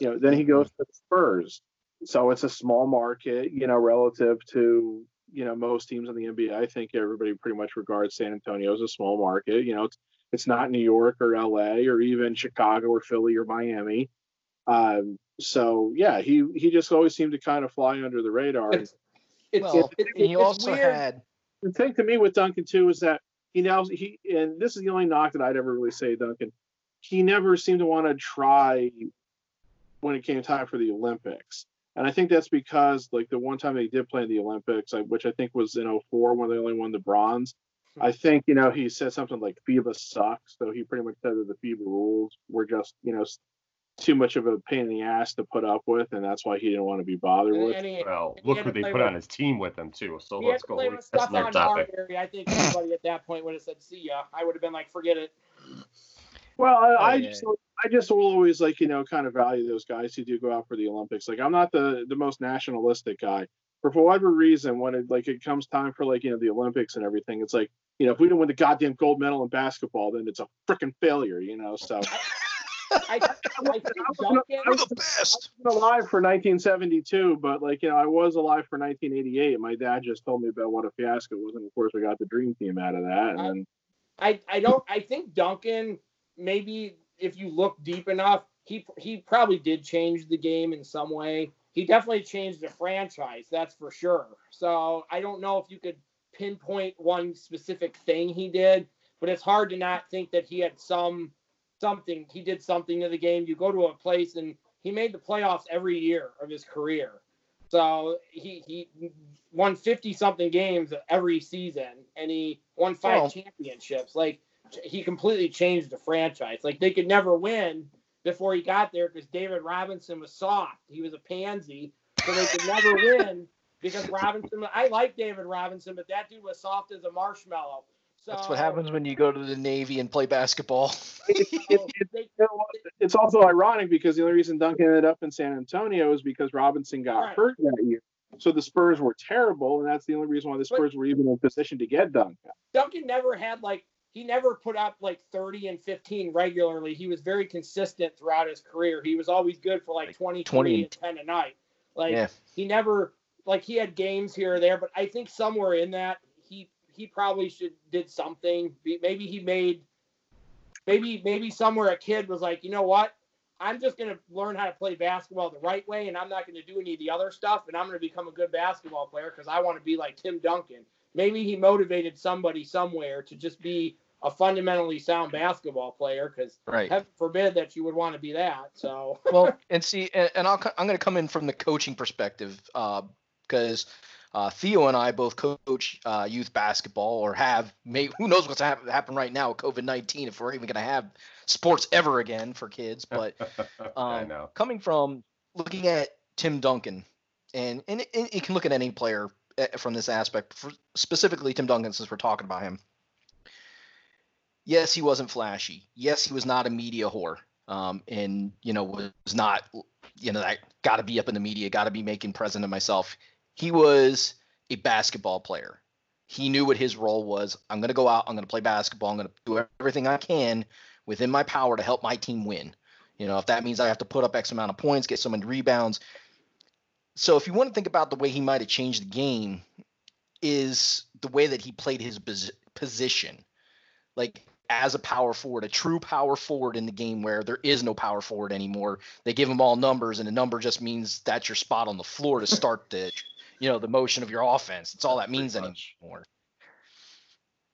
know then he goes to the spurs so it's a small market you know relative to you know most teams in the NBA. I think everybody pretty much regards San Antonio as a small market. You know, it's it's not New York or LA or even Chicago or Philly or Miami. Um, so yeah, he he just always seemed to kind of fly under the radar. It's, it's, well, it, it, you also weird. had the thing to me with Duncan too is that he now he and this is the only knock that I'd ever really say Duncan. He never seemed to want to try when it came time for the Olympics. And I think that's because like the one time they did play in the Olympics, which I think was in 04 when they only won the bronze. Hmm. I think, you know, he said something like FIBA sucks. So he pretty much said that the FIBA rules were just, you know, too much of a pain in the ass to put up with, and that's why he didn't want to be bothered and, with. And he, well, look who they put with, on his team with him too. So let's go. That's another topic. I think everybody at that point would have said, "See ya." I would have been like, "Forget it." Well, I, I yeah. just I just will always like you know kind of value those guys who do go out for the Olympics. Like I'm not the the most nationalistic guy, but for whatever reason, when it like it comes time for like you know the Olympics and everything, it's like you know if we don't win the goddamn gold medal in basketball, then it's a freaking failure, you know. So. I, I, I, I was, the best. I was alive for 1972, but like you know, I was alive for 1988. My dad just told me about what a fiasco it was, and of course, we got the dream team out of that. And I, I don't. I think Duncan maybe if you look deep enough, he he probably did change the game in some way. He definitely changed the franchise, that's for sure. So I don't know if you could pinpoint one specific thing he did, but it's hard to not think that he had some something. He did something to the game. You go to a place and he made the playoffs every year of his career. So he he won 50 something games every season and he won five championships. Like he completely changed the franchise. Like they could never win before he got there because David Robinson was soft. He was a pansy, so they could never win because Robinson. I like David Robinson, but that dude was soft as a marshmallow. So, That's what happens when you go to the Navy and play basketball. it's also ironic because the only reason Duncan ended up in San Antonio is because Robinson got right. hurt that year. So the Spurs were terrible, and that's the only reason why the Spurs but, were even in position to get Duncan. Duncan never had like he never put up like 30 and 15 regularly. He was very consistent throughout his career. He was always good for like 20, 20 and 10 a night. Like yeah. he never like he had games here or there, but I think somewhere in that he probably should did something. Maybe he made maybe maybe somewhere a kid was like, you know what? I'm just going to learn how to play basketball the right way, and I'm not going to do any of the other stuff, and I'm going to become a good basketball player because I want to be like Tim Duncan maybe he motivated somebody somewhere to just be a fundamentally sound basketball player because right. heaven forbid that you would want to be that. So well, and see, and, and I'll I'm going to come in from the coaching perspective uh, because. Uh, uh, Theo and I both coach uh, youth basketball, or have. May, who knows what's hap- happen right now with COVID nineteen? If we're even going to have sports ever again for kids, but um, coming from looking at Tim Duncan, and and it, it, can look at any player Eh, from this aspect, specifically Tim Duncan, since we're talking about him. Yes, he wasn't flashy. Yes, he was not a media whore. um, and you know was not you know that got to be up in the media, got to be making present of myself. He was a basketball player. He knew what his role was. I'm going to go out. I'm going to play basketball. I'm going to do everything I can within my power to help my team win. You know, if that means I have to put up X amount of points, get so many rebounds. So if you want to think about the way he might have changed the game, is the way that he played his position. Like as a power forward, a true power forward in the game where there is no power forward anymore. They give them all numbers, and a number just means that's your spot on the floor to start the, you know, the motion of your offense. It's all that means anymore.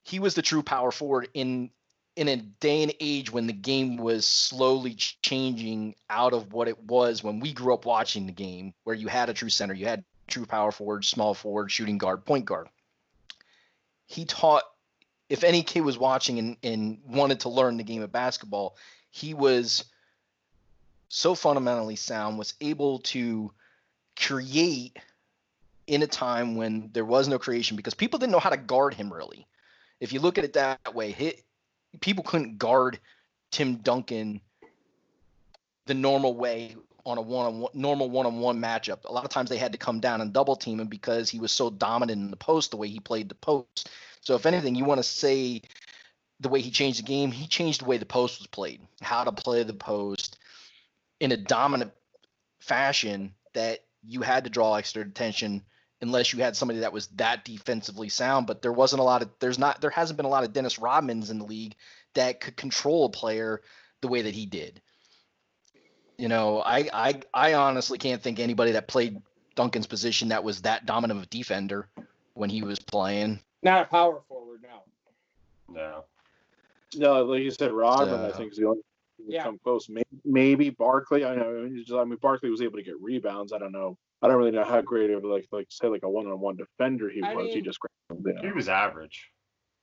He was the true power forward in in a day and age when the game was slowly changing out of what it was when we grew up watching the game, where you had a true center, you had true power forward, small forward, shooting guard, point guard. He taught if any kid was watching and, and wanted to learn the game of basketball, he was so fundamentally sound, was able to create in a time when there was no creation because people didn't know how to guard him really. If you look at it that way, hit, people couldn't guard Tim Duncan the normal way on a one on one normal one on one matchup. A lot of times they had to come down and double team him because he was so dominant in the post the way he played the post. So if anything, you want to say the way he changed the game, he changed the way the post was played, how to play the post in a dominant fashion that you had to draw extra attention unless you had somebody that was that defensively sound. But there wasn't a lot of there's not there hasn't been a lot of Dennis Rodmans in the league that could control a player the way that he did. You know, I I I honestly can't think anybody that played Duncan's position that was that dominant of a defender when he was playing. Not a power forward, no. No. No, like you said, Rodman, I think is the only yeah. come close. Maybe, maybe Barkley. I know. I mean, Barkley was able to get rebounds. I don't know. I don't really know how great of like like say like a one on one defender he I was. Mean, he just you know. he was average.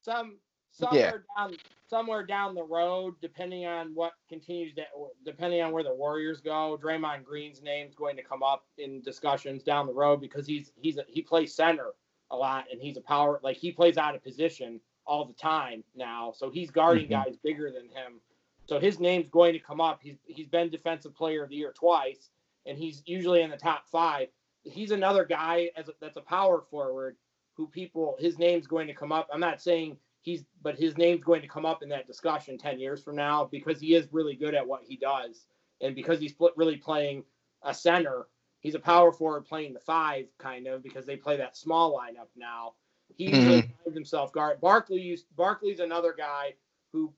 Some somewhere yeah. down somewhere down the road, depending on what continues to depending on where the Warriors go, Draymond Green's name's going to come up in discussions down the road because he's he's a, he plays center a lot and he's a power like he plays out of position all the time now, so he's guarding mm-hmm. guys bigger than him. So his name's going to come up. He's he's been defensive player of the year twice, and he's usually in the top five. He's another guy as a, that's a power forward who people his name's going to come up. I'm not saying he's but his name's going to come up in that discussion 10 years from now because he is really good at what he does and because he's really playing a center he's a power forward playing the five kind of because they play that small lineup now he mm-hmm. really finds himself guard barkley used barkley's another guy who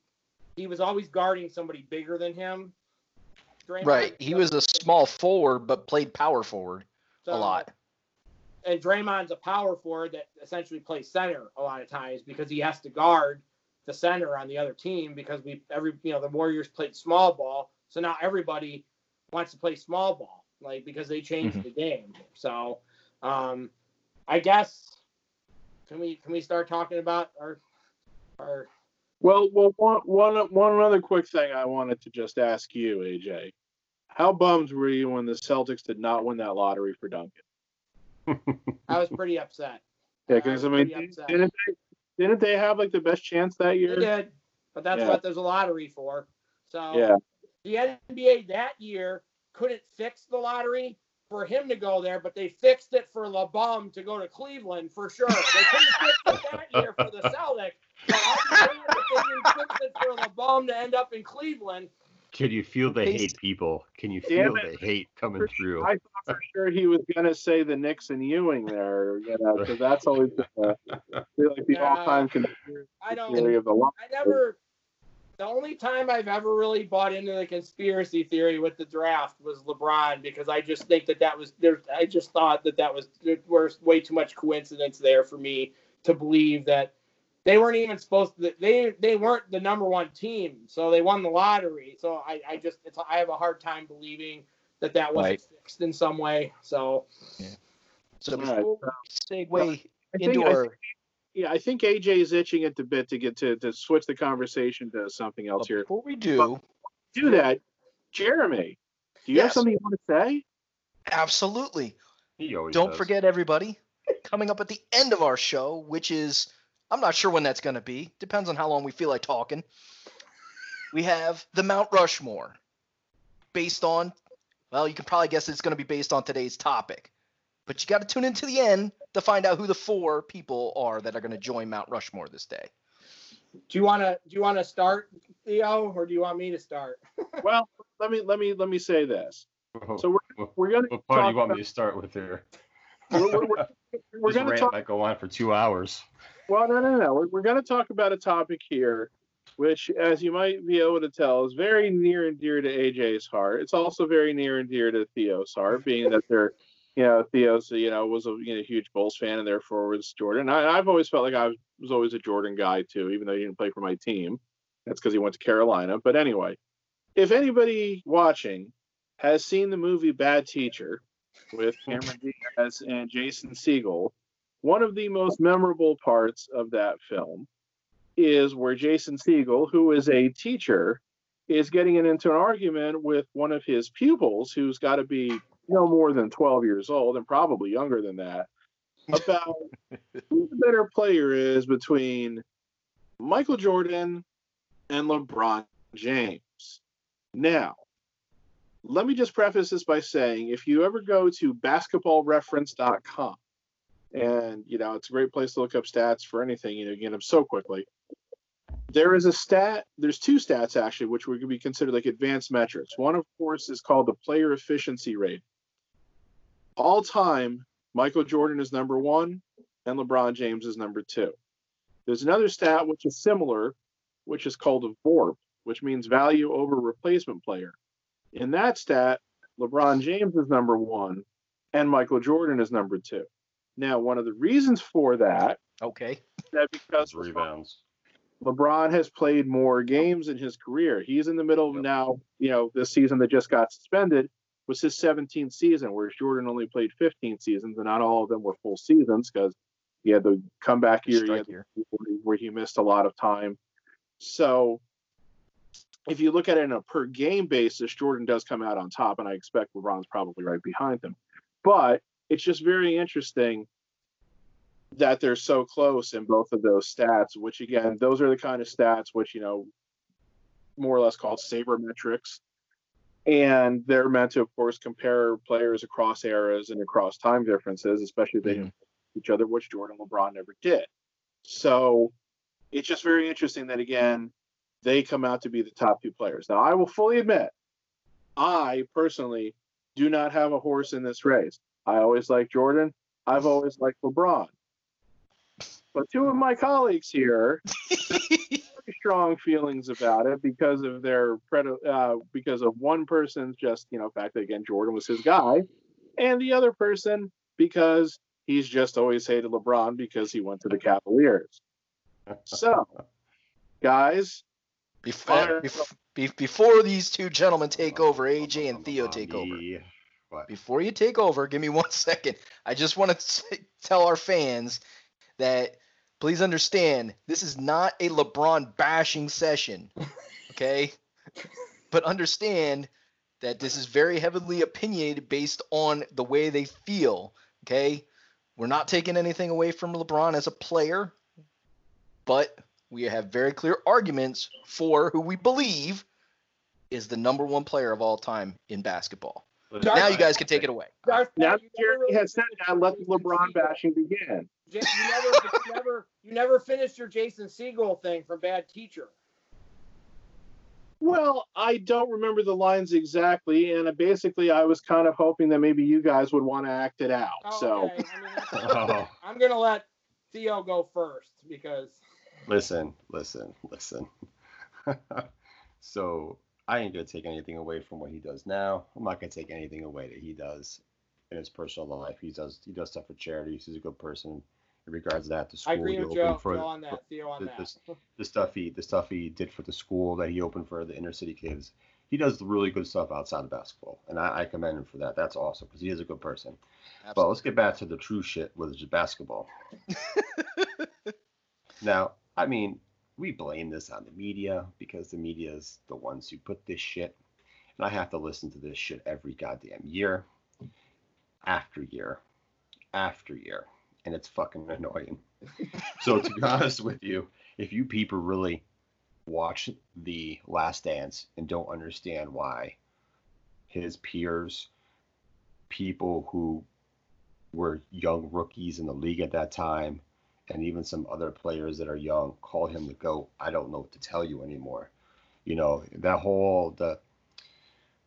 he was always guarding somebody bigger than him Draymond right he was a small forward but played power forward so, a lot and Draymond's a power forward that essentially plays center a lot of times because he has to guard the center on the other team because we every you know the Warriors played small ball, so now everybody wants to play small ball like because they changed mm-hmm. the game. So um, I guess can we can we start talking about our our well well one one one other quick thing I wanted to just ask you AJ. How bummed were you when the Celtics did not win that lottery for Duncan? I was pretty upset. Yeah, because I mean, didn't they, didn't they have like the best chance that year? They did, but that's yeah. what there's a lottery for. So yeah, the NBA that year couldn't fix the lottery for him to go there, but they fixed it for LeBum to go to Cleveland for sure. They couldn't fix it that year for the Celtics, but I'll be if they didn't fix it for LeBum to end up in Cleveland. Can you feel the hate, people? Can you feel the hate coming for through? I thought for sure he was gonna say the Knicks and Ewing there, you know, because that's always been uh, like the all-time conspiracy I don't, theory of the law. I never. The only time I've ever really bought into the conspiracy theory with the draft was LeBron because I just think that that was there. I just thought that that was there was way too much coincidence there for me to believe that they weren't even supposed to they they weren't the number one team so they won the lottery so i i just it's i have a hard time believing that that wasn't right. fixed in some way so yeah. so before uh, we segue into think, our yeah, I think AJ is itching at the bit to get to, to switch the conversation to something else here. Before we do do that, Jeremy, do you yes. have something you want to say? Absolutely. Don't does. forget, everybody, coming up at the end of our show, which is I'm not sure when that's going to be. Depends on how long we feel like talking. We have the Mount Rushmore. based on, well, you can probably guess it's going to be based on today's topic. But you got to tune into the end to find out who the four people are that are going to join Mount Rushmore this day. Do you want to do you want to start, Theo, or do you want me to start? well, let me let me let me say this. Oh, so we're we're gonna. What part do you want me to start with here? We're, we're, we're, we're This gonna rant talk. might go on for two hours. Well, no, no, no. We're, we're going to talk about a topic here, which, as you might be able to tell, is very near and dear to AJ's heart. It's also very near and dear to Theo's heart, being that they're, you know, Theo's, you know, was a you know, huge Bulls fan and therefore was Jordan. I, I've always felt like I was, was always a Jordan guy too, even though he didn't play for my team. That's because he went to Carolina. But anyway, if anybody watching has seen the movie Bad Teacher with Cameron Diaz and Jason Segel, one of the most memorable parts of that film is where Jason Segel, who is a teacher, is getting into an argument with one of his pupils, who's got to be no more than 12 years old and probably younger than that, about who the better player is between Michael Jordan and LeBron James. Now, let me just preface this by saying if you ever go to basketballreference.com, and you know it's a great place to look up stats for anything you know you get them so quickly. There is a stat there's two stats actually which would be considered like advanced metrics. One of course is called the player efficiency rate. All time michael jordan is number one and lebron james is number two. There's another stat which is similar which is called a vorp which means value over replacement player. In that stat lebron james is number one and michael jordan is number two now, one of the reasons for that Okay. is that because Rebounds. LeBron has played more games in his career. He's in the middle of Yep. now, you know, this season that just got suspended was his 17th season, whereas Jordan only played 15 seasons, and not all of them were full seasons because he had the comeback year, he had year. where he- where he missed a lot of time. So if you look at it on a per game basis, Jordan does come out on top, and I expect LeBron's probably right behind him. But it's just very interesting that they're so close in both of those stats, which again, those are the kind of stats which, you know, more or less called sabermetrics. And they're meant to, of course, compare players across eras and across time differences, especially if they Mhm. each other, which Jordan LeBron never did. So it's just very interesting that again, they come out to be the top two players. Now I will fully admit, I personally do not have a horse in this race. I always like Jordan. I've always liked LeBron. But two of my colleagues here very strong feelings about it because of their pred- uh, because of one person's just you know fact that again Jordan was his guy, and the other person because he's just always hated LeBron because he went to the Cavaliers. So, guys, Before, bef- before these two gentlemen take over, AJ and Theo take over. What? Before you take over, give me one second. I just want to tell our fans that please understand this is not a LeBron bashing session. Okay? but understand that this is very heavily opinionated based on the way they feel. Okay? We're not taking anything away from LeBron as a player, but we have very clear arguments for who we believe is the number one player of all time in basketball. Now you guys can take it away. Darth, now that Jeremy has said that, let the LeBron bashing begin. You never, you never, you never finished your Jason Segel thing from Bad Teacher. Well, I don't remember the lines exactly, and basically, I was kind of hoping that maybe you guys would want to act it out. Oh, so, okay. I mean, oh. I'm gonna let Theo go first because listen, listen, listen. so I ain't gonna take anything away from what he does now. I'm not gonna take anything away that he does in his personal life. He does he does stuff for charities. He's a good person. In regards to that, the school I agree he with opened Joe, for Joe on that. Theo on the- that. this- the stuff he the stuff he did for the school that he opened for the inner city kids. He does really good stuff outside of basketball, and I, I commend him for that. That's awesome because he is a good person. But let's get back to the true shit, which is basketball. now, I mean, we blame this on the media because the media is the ones who put this shit, and I have to listen to this shit every goddamn year, after year, after year, and it's fucking annoying. so to be honest with you, if you people really watch the Last Dance and don't understand why his peers, people who were young rookies in the league at that time, and even some other players that are young call him the GOAT. I don't know what to tell you anymore. You know, that whole the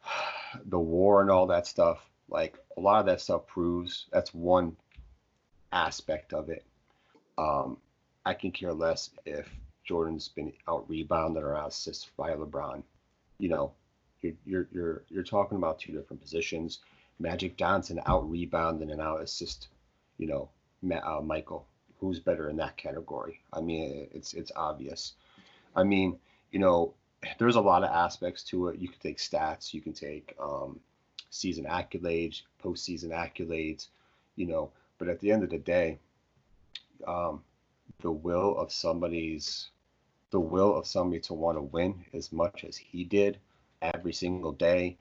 the war and all that stuff, like a lot of that stuff proves that's one aspect of it. Um, I can care less if Jordan's been out rebounded or out assisted by LeBron. You know, you're you're you're you're talking about two different positions. Magic Johnson out rebounding and out assist. You know, uh, Michael, who's better in that category? I mean, it's it's obvious. I mean, you know, there's a lot of aspects to it. You can take stats, you can take um, season accolades, postseason accolades, you know. But at the end of the day, um, the will of somebody's, the will of somebody to want to win as much as he did every single day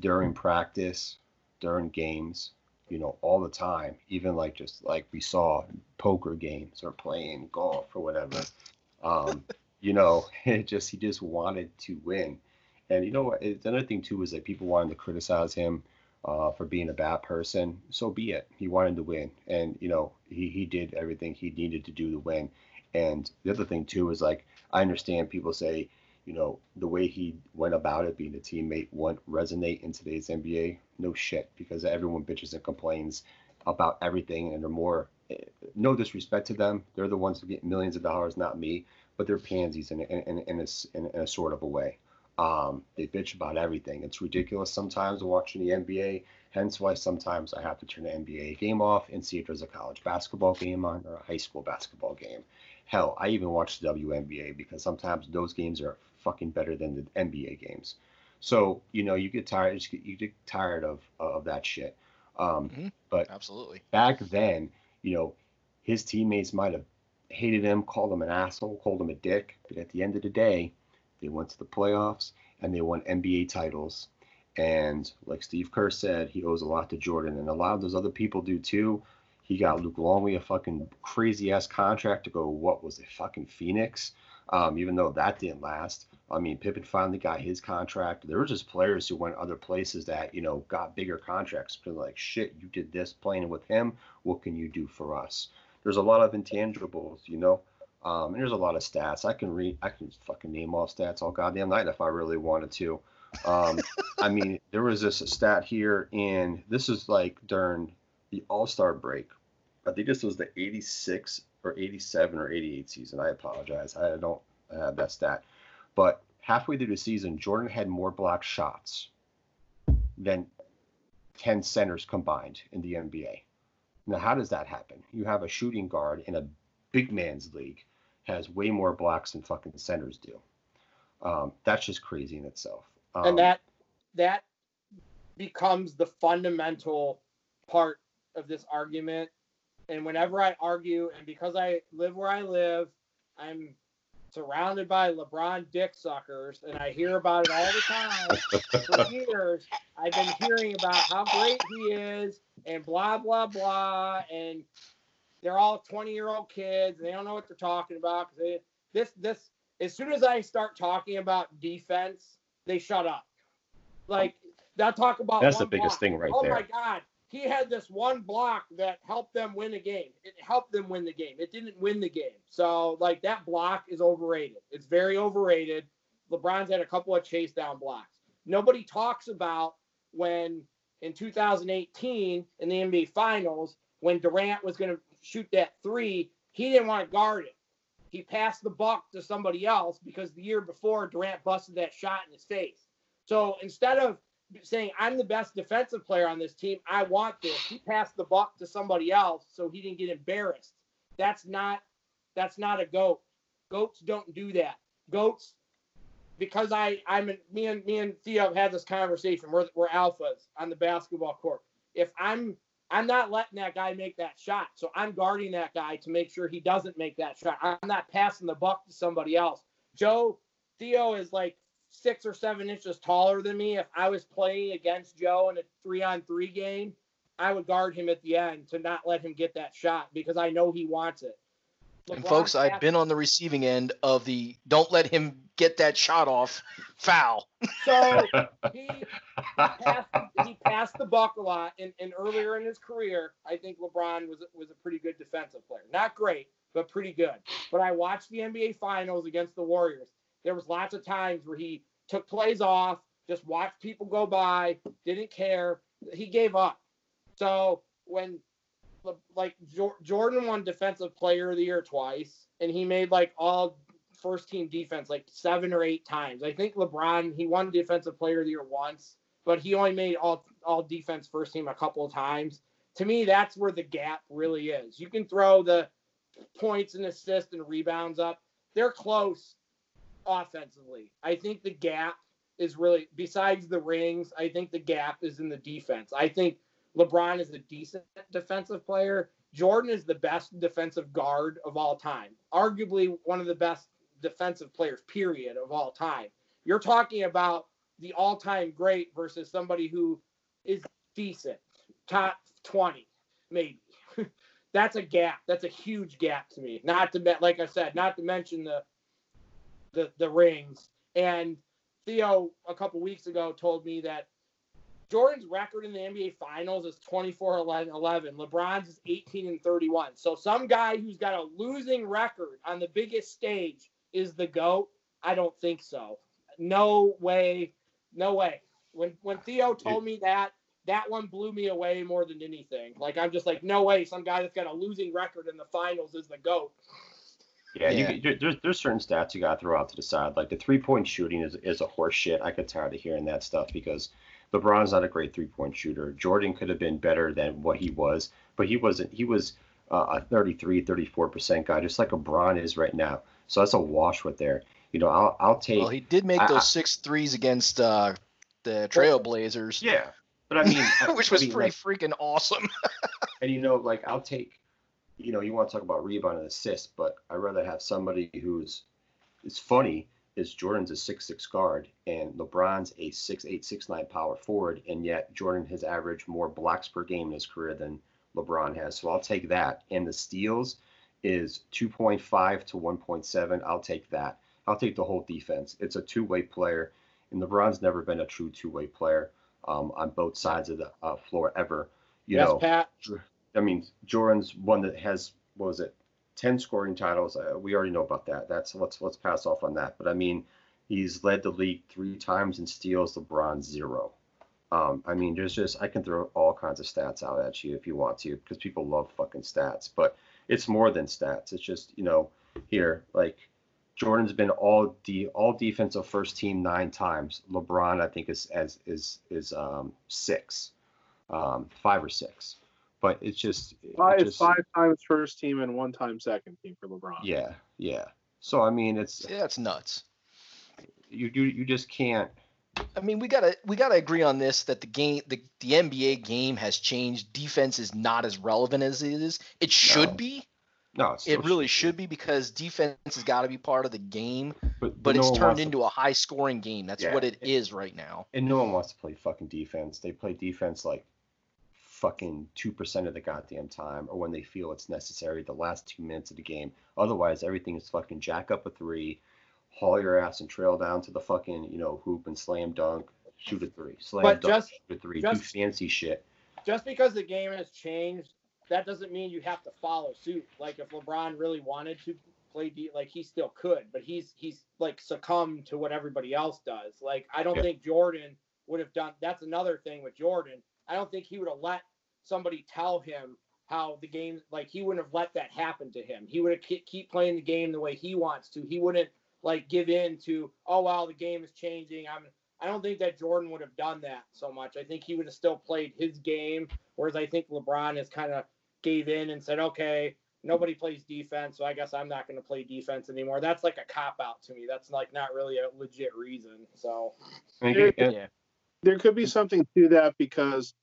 during practice, during games, you know, all the time, even like just like we saw poker games or playing golf or whatever. Um, you know, it just he just wanted to win. And you know what? Another thing too is that people wanted to criticize him uh, for being a bad person. So be it. He wanted to win, and you know he he did everything he needed to do to win. And the other thing too is like I understand people say, you know, the way he went about it, being a teammate, won't resonate in today's NBA. No shit, because everyone bitches and complains about everything, and they're more. Eh, no disrespect to them, they're the ones who get millions of dollars, not me but they're pansies in, in, in, in, a, in, a sort of a way. Um, they bitch about everything. It's ridiculous sometimes watching the NBA. Hence why sometimes I have to turn the NBA game off and see if there's a college basketball game on or a high school basketball game. Hell, I even watch the WNBA because sometimes those games are fucking better than the NBA games. So you know you get tired. You get tired of of that shit. Um, mm-hmm. But absolutely back then, you know, his teammates might have hated him, called him an asshole, called him a dick. But at the end of the day, they went to the playoffs and they won NBA titles. And like Steve Kerr said, he owes a lot to Jordan, and a lot of those other people do too. He got Luke Longley a fucking crazy ass contract to go. What was it, fucking Phoenix? Um, even though that didn't last. I mean, Pippen finally got his contract. There were just players who went other places that you know got bigger contracts. But like, shit, you did this playing with him. What can you do for us? there's a lot of intangibles, you know. Um, and there's a lot of stats. I can read, I can fucking name all stats all goddamn night if I really wanted to. Um, I mean, there was this stat here, and this is like during the All Star break. I think this was the 86 or 87 or 88 season. I apologize. I don't have that stat. But halfway through the season, Jordan had more block shots than 10 centers combined in the NBA. Now, how does that happen? You have a shooting guard in a big man's league has way more blocks than fucking centers do. Um, that's just crazy in itself. Um, and that that becomes the fundamental part of this argument. And whenever I argue, and because I live where I live, I'm surrounded by LeBron dick suckers, and I hear about it all the time. For years, I've been hearing about how great he is, and blah blah blah, and they're all 20 year old kids. They don't know what they're talking about because this this as soon as I start talking about defense, they shut up. Like they'll talk about that's the biggest block. thing right oh there. Oh my god, he had this one block that helped them win the game. It helped them win the game. It didn't win the game. So like that block is overrated. It's very overrated. LeBron's had a couple of chase down blocks. Nobody talks about when in 2018 in the NBA Finals when Durant was going to shoot that three, he didn't want to guard it. He passed the buck to somebody else because the year before Durant busted that shot in his face. So instead of saying I'm the best defensive player on this team. I want this. He passed the buck to somebody else so he didn't get embarrassed. That's not that's not a goat. Goats don't do that. Goats because I I'm me and me and Theo have had this conversation. We're we're alphas on the basketball court. If I'm I'm not letting that guy make that shot. So I'm guarding that guy to make sure he doesn't make that shot. I'm not passing the buck to somebody else. Joe Theo is like six or seven inches taller than me, if I was playing against Joe in a three on three game, I would guard him at the end to not let him get that shot because I know he wants it. LeBron and folks, I've been on the receiving end of the don't let him get that shot off foul. So he passed, he passed the buck a lot, and, and earlier in his career, I think LeBron was was a pretty good defensive player. Not great, but pretty good. But I watched the NBA Finals against the Warriors. There was lots of times where he took plays off, just watched people go by, didn't care. He gave up. So when like Jordan won Defensive Player of the Year twice, and he made like all first team defense like seven or eight times. I think LeBron he won Defensive Player of the Year once, but he only made all all defense first team a couple of times. To me, that's where the gap really is. You can throw the points and assists and rebounds up. They're close offensively. I think the gap is really besides the rings, I think the gap is in the defense. I think LeBron is a decent defensive player. Jordan is the best defensive guard of all time, arguably one of the best defensive players, period, of all time. You're talking about the all time great versus somebody who is decent, top 20, maybe. That's a gap. That's a huge gap to me. Not to like I said, not to mention the the the rings. And Theo a couple weeks ago told me that Jordan's record in the NBA Finals is 24 11. LeBron's is 18 and 31. So some guy who's got a losing record on the biggest stage is the GOAT. I don't think so. No way. No way. When when Theo told me that, that one blew me away more than anything. Like I'm just like, no way, some guy that's got a losing record in the finals is the GOAT. Yeah, yeah. You, there's there's certain stats you got to throw out to the side. Like the three point shooting is is a horse shit. I get tired of hearing that stuff because LeBron's not a great three point shooter. Jordan could have been better than what he was, but he wasn't. He was uh, a 33, 34 percent guy, just like LeBron is right now. So that's a wash with there. You know, I'll I'll take. Well, he did make those I, six threes against uh, the Trailblazers. Yeah, but I mean, which was I mean, pretty like, freaking awesome. and you know, like I'll take. You know, you want to talk about rebound and assist, but I'd rather have somebody who's. It's funny is Jordan's a six six guard and LeBron's a six eight six nine power forward, and yet Jordan has averaged more blocks per game in his career than LeBron has. So I'll take that. And the steals is 2.5 to 1.7. I'll take that. I'll take the whole defense. It's a two way player, and LeBron's never been a true two way player um, on both sides of the uh, floor ever. You yes, know, Pat. I mean, Jordan's one that has what was it 10 scoring titles. Uh, we already know about that. That's let's let's pass off on that. But I mean, he's led the league three times and steals. LeBron zero. Um, I mean, there's just I can throw all kinds of stats out at you if you want to, because people love fucking stats. But it's more than stats. It's just you know here like Jordan's been all de all defensive first team nine times. LeBron I think is as is is um, six, um, five or six but it's just five just, five times first team and one time second team for LeBron. Yeah, yeah. So I mean, it's yeah, it's nuts. You you you just can't. I mean, we gotta we gotta agree on this that the game the, the NBA game has changed. Defense is not as relevant as it is. It should no. be. No, it really should be because defense has got to be part of the game. But, but, but no it's turned into to... a high scoring game. That's yeah, what it, it is right now. And no one wants to play fucking defense. They play defense like fucking 2% of the goddamn time or when they feel it's necessary the last two minutes of the game. Otherwise, everything is fucking jack up a three, haul your ass and trail down to the fucking, you know, hoop and slam dunk, shoot a three, slam but dunk, just, shoot a three, just, do fancy shit. Just because the game has changed, that doesn't mean you have to follow suit. Like if LeBron really wanted to play D, like he still could, but he's he's like succumbed to what everybody else does. Like I don't yeah. think Jordan would have done. That's another thing with Jordan I don't think he would have let somebody tell him how the game like he wouldn't have let that happen to him. He would have keep playing the game the way he wants to. He wouldn't like give in to oh wow the game is changing. I'm I don't think that Jordan would have done that so much. I think he would have still played his game, whereas I think LeBron has kind of gave in and said, okay, nobody plays defense, so I guess I'm not going to play defense anymore. That's like a cop out to me. That's like not really a legit reason. So yeah there could be something to that because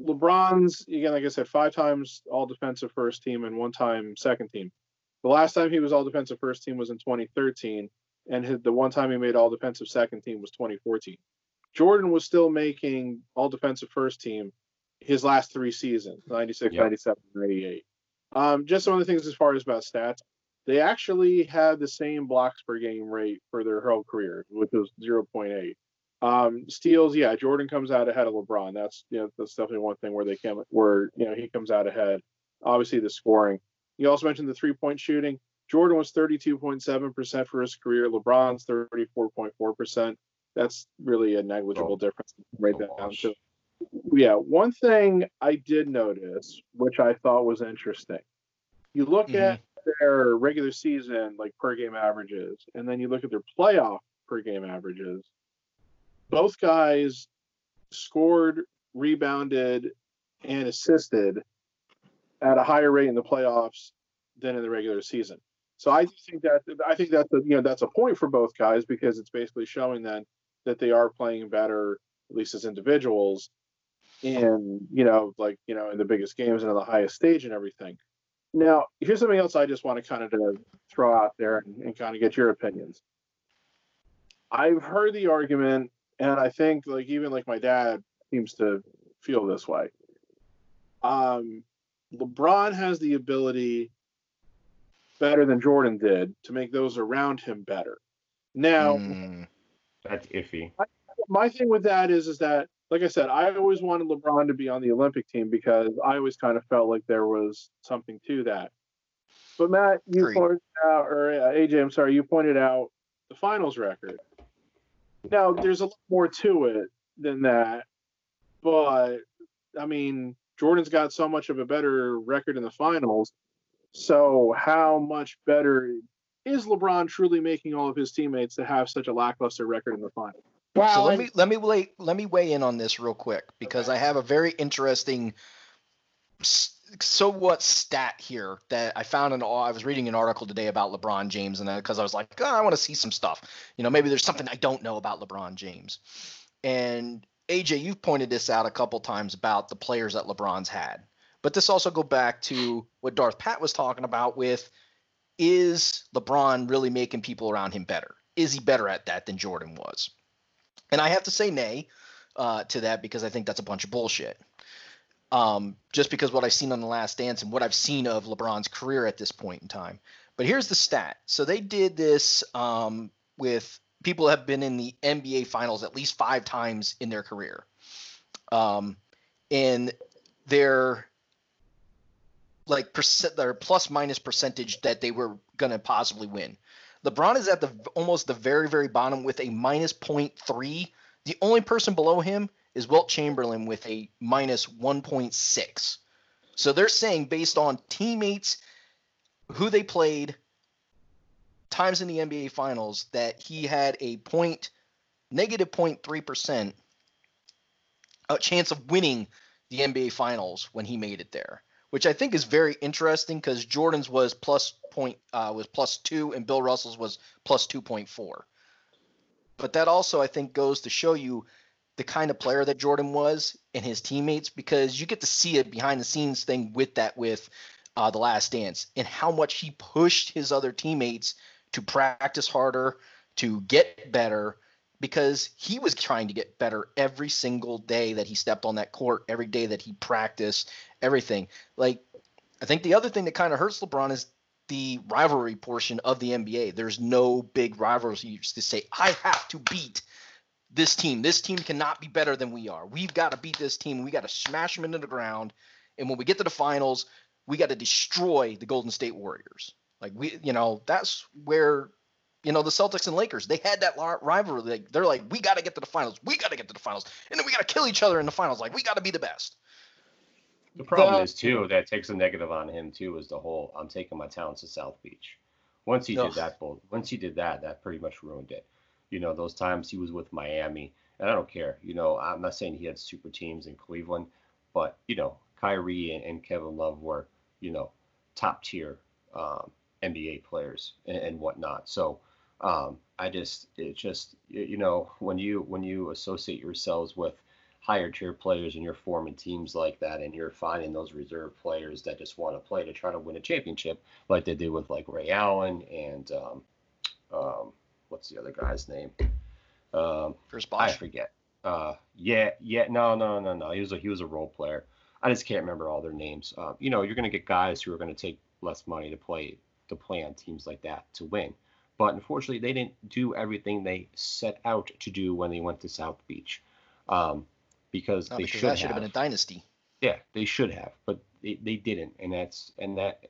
LeBron's again, like I said, five times all defensive first team and one time second team. The last time he was all defensive first team was in 2013, and his, the one time he made all defensive second team was 2014. Jordan was still making all defensive first team his last three seasons 96, yep. 97, 98. Um, just some of the things as far as about stats. they actually had the same blocks per game rate for their whole career, which was 0.8. Um, steals, yeah, Jordan comes out ahead of LeBron. That's you know that's definitely one thing where they can where you know he comes out ahead. Obviously the scoring. You also mentioned the three point shooting. Jordan was 32.7% for his career. LeBron's 34.4%. That's really a negligible oh, difference right down to. Yeah, one thing I did notice, which I thought was interesting. You look mm-hmm. at their regular season like per game averages, and then you look at their playoff per game averages. Both guys scored, rebounded, and assisted at a higher rate in the playoffs than in the regular season. So I think that I think that's a, you know that's a point for both guys because it's basically showing then that they are playing better at least as individuals in you know like you know in the biggest games and on the highest stage and everything. Now here's something else I just want to kind of throw out there and, and kind of get your opinions. I've heard the argument, and I think like even like my dad seems to feel this way. Um, LeBron has the ability better than Jordan did to make those around him better. Now, mm, that's iffy. My, my thing with that is, is that, like I said, I always wanted LeBron to be on the Olympic team because I always kind of felt like there was something to that. But Matt, you Great. pointed out, or uh, AJ, I'm sorry, you pointed out the finals record. Now, there's a lot more to it than that, but I mean, Jordan's got so much of a better record in the finals so, how much better is LeBron truly making all of his teammates to have such a lackluster record in the final? Wow. So let me let me weigh, let me weigh in on this real quick because okay. I have a very interesting so what stat here that I found in I was reading an article today about LeBron James and because I was like, oh, I want to see some stuff. You know, maybe there's something I don't know about LeBron James. And AJ, you've pointed this out a couple times about the players that LeBron's had. But this also go back to what Darth Pat was talking about with is LeBron really making people around him better? Is he better at that than Jordan was? And I have to say nay uh, to that because I think that's a bunch of bullshit. Um, just because what I've seen on The Last Dance and what I've seen of LeBron's career at this point in time. But here's the stat. So they did this um, with people have been in the NBA Finals at least five times in their career. Um, and their like percent their plus minus percentage that they were going to possibly win. LeBron is at the almost the very very bottom with a minus 0.3. The only person below him is Wilt Chamberlain with a minus 1.6. So they're saying based on teammates who they played times in the NBA finals that he had a point negative negative 0.3 percent a chance of winning the NBA finals when he made it there which I think is very interesting because Jordan's was plus point uh, was plus two and Bill Russell's was plus two point four. But that also I think goes to show you the kind of player that Jordan was and his teammates because you get to see it behind the scenes thing with that with uh, the Last Dance and how much he pushed his other teammates to practice harder, to get better, because he was trying to get better every single day that he stepped on that court, every day that he practiced, everything. Like, I think the other thing that kind of hurts LeBron is the rivalry portion of the NBA. There's no big rivalries to say, I have to beat this team. This team cannot be better than we are. We've got to beat this team. We got to smash them into the ground. And when we get to the finals, we got to destroy the Golden State Warriors. Like we, you know, that's where you know, the Celtics and Lakers, they had that rivalry. They're like, we got to get to the finals. We got to get to the finals. And then we got to kill each other in the finals. Like, we got to be the best. The problem the, is, too, that takes a negative on him, too, is the whole I'm taking my talents to South Beach. Once he did that, once he did that, that pretty much ruined it. You know, those times he was with Miami, and I don't care. You know, I'm not saying he had super teams in Cleveland, but, you know, Kyrie and, and Kevin Love were, you know, top tier um, NBA players and, and whatnot. So, um, I just it just you know when you when you associate yourselves with higher tier players and you're forming teams like that and you're finding those reserve players that just want to play to try to win a championship like they did with like Ray Allen and um, um, what's the other guy's name? Um, Chris Bosh. I forget. Uh, yeah, yeah, no, no, no, no. He was a he was a role player. I just can't remember all their names. Uh, you know, you're going to get guys who are going to take less money to play to play on teams like that to win. But unfortunately, they didn't do everything they set out to do when they went to South Beach, um, because No, they because should that should have. have been a dynasty. Yeah, they should have, but they, they didn't, and that's and that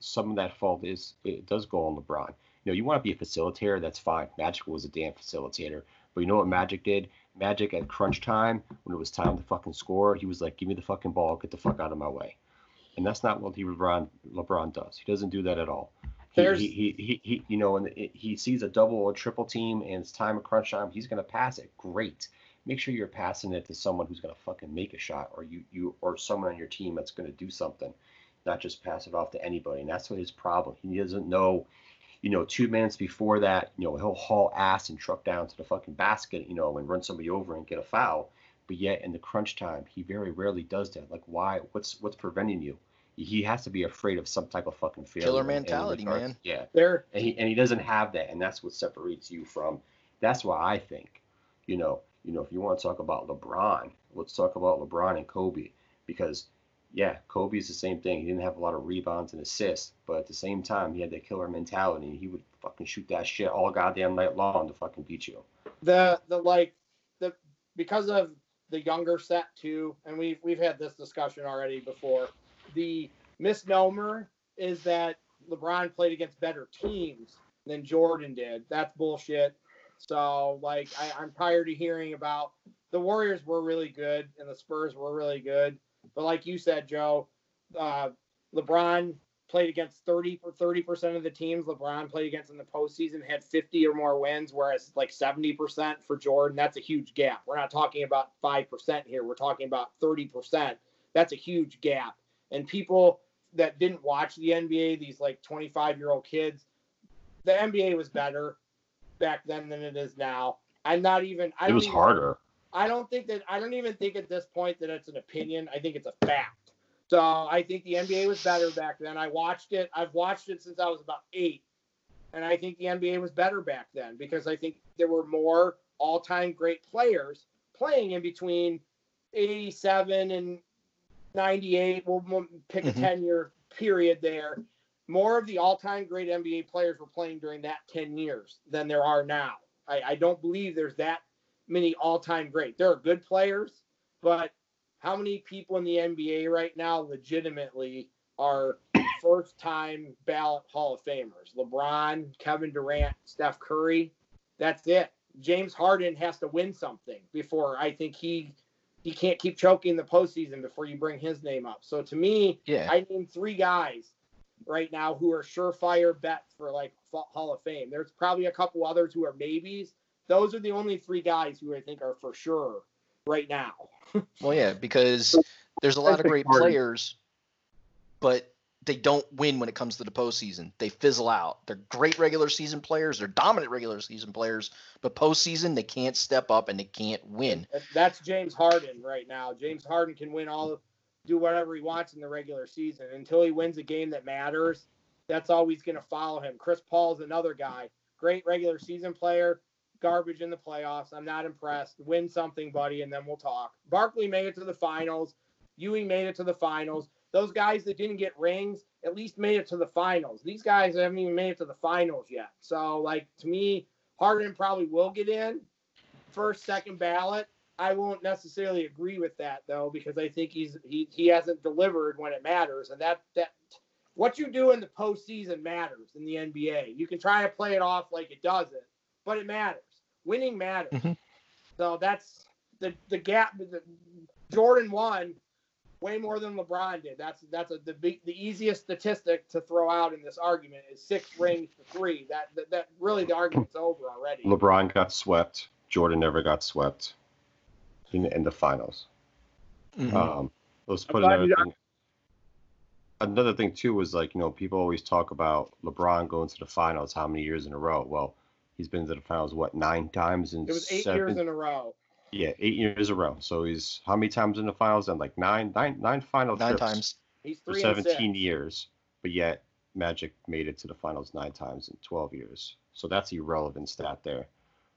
some of that fault is it does go on LeBron. You know, you want to be a facilitator, that's fine. Magic was a damn facilitator, but you know what Magic did? Magic at crunch time when it was time to fucking score, he was like, "Give me the fucking ball, get the fuck out of my way," and that's not what he LeBron LeBron does. He doesn't do that at all. He, he, he, he, you know, and he sees a double or triple team and it's time of crunch time, he's gonna pass it. Great make sure you're passing it to someone who's going to fucking make a shot or you you or someone on your team that's going to do something not just pass it off to anybody and that's what his problem he doesn't know you know two minutes before that you know he'll haul ass and truck down to the fucking basket you know and run somebody over and get a foul but yet in the crunch time he very rarely does that like why what's what's preventing you he has to be afraid of some type of fucking failure Killer in- in mentality, regards- man. yeah There, and he and he doesn't have that, and that's what separates you from. That's why I think, you know, you know, if you want to talk about LeBron, let's talk about LeBron and Kobe, because yeah, Kobe's the same thing. He didn't have a lot of rebounds and assists, but at the same time, he had that killer mentality. He would fucking shoot that shit all goddamn night long to fucking beat you. the the like the because of the younger set too, and we've we've had this discussion already before. The misnomer is that LeBron played against better teams than Jordan did. That's bullshit. So like I, I'm tired of hearing about the Warriors were really good and the Spurs were really good, but like you said, Joe, uh, LeBron played against 30 for 30 percent of the teams LeBron played against in the postseason had 50 or more wins, whereas like 70 percent for Jordan. That's a huge gap. We're not talking about five percent here. We're talking about 30 percent. That's a huge gap. And people that didn't watch the NBA, these like 25 year old kids, the NBA was better back then than it is now. I'm not even. I It was even- harder. I don't think that I don't even think at this point that it's an opinion. I think it's a fact. So I think the NBA was better back then. I watched it. I've watched it since I was about eight, and I think the NBA was better back then because I think there were more all-time great players playing in between 87 and 98. We'll, we'll pick a Mhm. 10-year period there. More of the all-time great NBA players were playing during that 10 years than there are now. I, I don't believe there's that many all-time great. There are good players, but how many people in the NBA right now legitimately are first-time ballot Hall of Famers? LeBron, Kevin Durant, Steph Curry. That's it. James Harden has to win something before I think he he can't keep choking the postseason before you bring his name up. So to me, Yeah. I named three guys right now who are surefire bets for like Hall of Fame. There's probably a couple others who are maybes. Those are the only three guys who I think are for sure right now. Well, yeah, because there's a lot of great players, but they don't win when it comes to the postseason. They fizzle out. They're great regular season players. They're dominant regular season players, but postseason they can't step up and they can't win. That's James Harden right now. James Harden can win all, do whatever he wants in the regular season until he wins a game that matters. That's always going to follow him. Chris Paul's another guy, great regular season player, garbage in the playoffs. I'm not impressed. Win something, buddy, and then we'll talk. Barkley made it to the finals. Ewing made it to the finals. Those guys that didn't get rings at least made it to the finals. These guys haven't even made it to the finals yet. So, like to me, Harden probably will get in first, second ballot. I won't necessarily agree with that though, because I think he's he, he hasn't delivered when it matters, and that that what you do in the postseason matters in the NBA. You can try to play it off like it doesn't, but it matters. Winning matters. Mhm. So that's the the gap. The, Jordan won way more than LeBron did. That's that's a, the big, the easiest statistic to throw out in this argument is six rings to three. That that, that really the argument's over already. LeBron got swept. Jordan never got swept in, in the finals. Mhm. Um, let's put another thing. Another thing too was like you know people always talk about LeBron going to the finals how many years in a row. Well, he's been to the finals what nine times in It was eight seven, years in a row. yeah eight years in a row. So he's how many times in the finals? And like nine nine nine final Nine trips times. He's for three and 17 years, but yet Magic made it to the finals nine times in 12 years. So that's irrelevant stat there.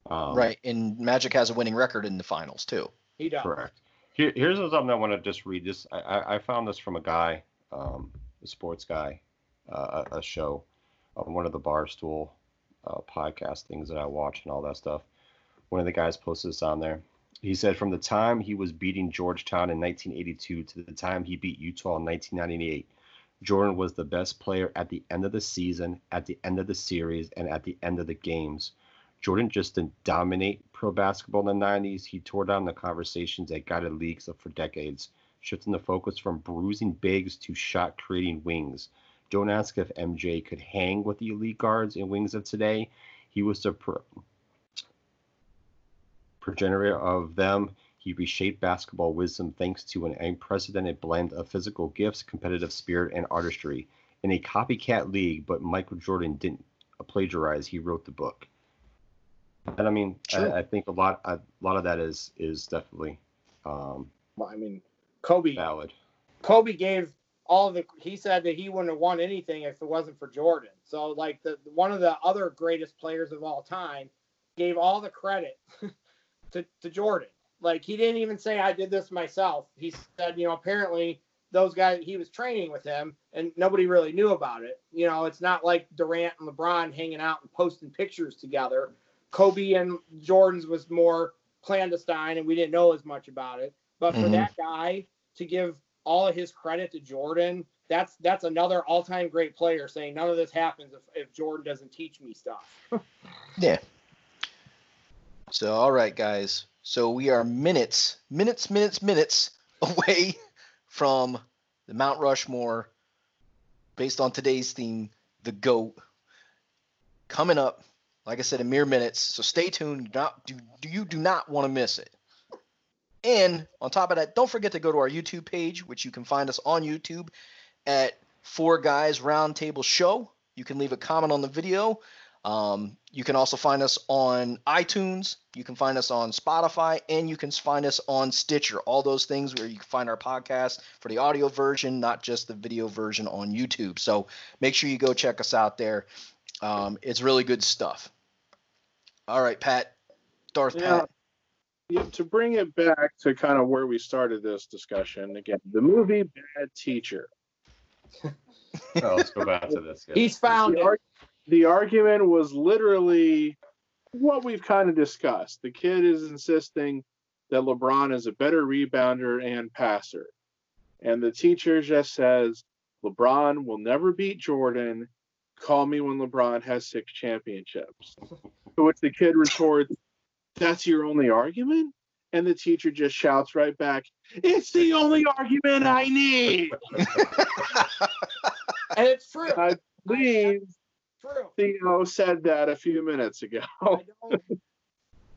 Um, right, and Magic has a winning record in the finals too. He does. Correct. Here, here's something I want to just read. This I, I, I found this from a guy, um, a sports guy, uh, a show on one of the Barstool uh, podcast things that I watch and all that stuff. One of the guys posted this on there. He said from the time he was beating Georgetown in 1982 to the time he beat Utah in 1998, Jordan was the best player at the end of the season, at the end of the series, and at the end of the games. Jordan just didn't dominate pro basketball in the 90s. He tore down the conversations that guided leagues for decades, shifting the focus from bruising bigs to shot creating wings. Don't ask if MJ could hang with the elite guards and wings of today. He was the pro- progenitor of them. He reshaped basketball wisdom thanks to an unprecedented blend of physical gifts, competitive spirit, and artistry. In a copycat league, but Michael Jordan didn't plagiarize. He wrote the book. And I mean, I, I, think a lot, a lot of that is is definitely. Um, well, I mean, Kobe. Valid. Kobe gave all the. He said that he wouldn't have won anything if it wasn't for Jordan. So, like the one of the other greatest players of all time, gave all the credit to to Jordan. Like he didn't even say I did this myself. He said, you know, apparently those guys he was training with him and nobody really knew about it. You know, it's not like Durant and LeBron hanging out and posting pictures together Kobe and Jordan's was more clandestine and we didn't know as much about it. But for mm-hmm. that guy to give all of his credit to Jordan, that's that's another all-time great player saying none of this happens if, if Jordan doesn't teach me stuff. yeah. So all right, guys. So we are minutes, minutes, minutes, minutes away from the Mount Rushmore based on today's theme, the GOAT. Coming up like I said, in mere minutes. So stay tuned. Do, not, do, do you do not want to miss it. And on top of that, don't forget to go to our YouTube page, which you can find us on YouTube at Four Guys Roundtable Show. You can leave a comment on the video. Um, you can also find us on iTunes. You can find us on Spotify, and you can find us on Stitcher. All those things where you can find our podcast for the audio version, not just the video version on YouTube. So make sure you go check us out there. Um, it's really good stuff. All right, Pat. Darth yeah. Pat. Yeah, to bring it back to kind of where we started this discussion again, the movie Bad Teacher. oh, let's go back to this. Yeah. He's found the, it. the argument was literally what we've kind of discussed. The kid is insisting that LeBron is a better rebounder and passer. And the teacher just says LeBron will never beat Jordan Call me when LeBron has six championships. to which the kid retorts, That's your only argument? And the teacher just shouts right back, It's the only argument I need. and it's true. I believe true. Theo said that a few minutes ago.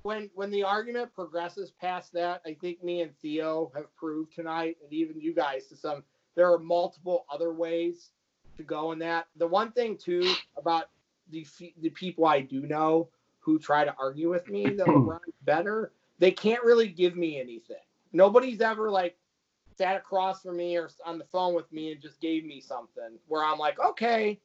when when the argument progresses past that, I think me and Theo have proved tonight, and even you guys to some, there are multiple other ways to go in that. The one thing too about the the people I do know who try to argue with me that LeBron's hmm. better, they can't really give me anything. Nobody's ever like sat across from me or on the phone with me and just gave me something where I'm like, okay,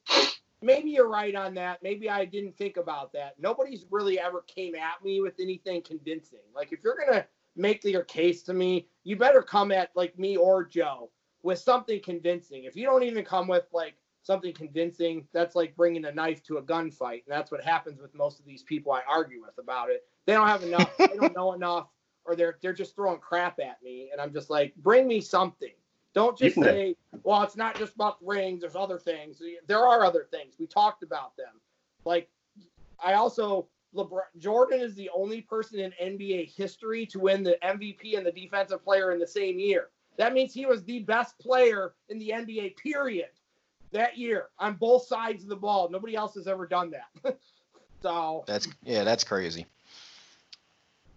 maybe you're right on that. Maybe I didn't think about that. Nobody's really ever came at me with anything convincing. Like if you're gonna make your case to me, you better come at like me or Joe with something convincing. If you don't even come with like something convincing, that's like bringing a knife to a gunfight. And that's what happens with most of these people I argue with about it. They don't have enough, they don't know enough, or they're they're just throwing crap at me. And I'm just like, bring me something. Don't just say, well, it's not just about rings. There's other things. There are other things. We talked about them. Like, I also LeBron Jordan is the only person in NBA history to win the MVP and the defensive player in the same year. That means he was the best player in the NBA, period that year on both sides of the ball. Nobody else has ever done that. so that's yeah, that's crazy.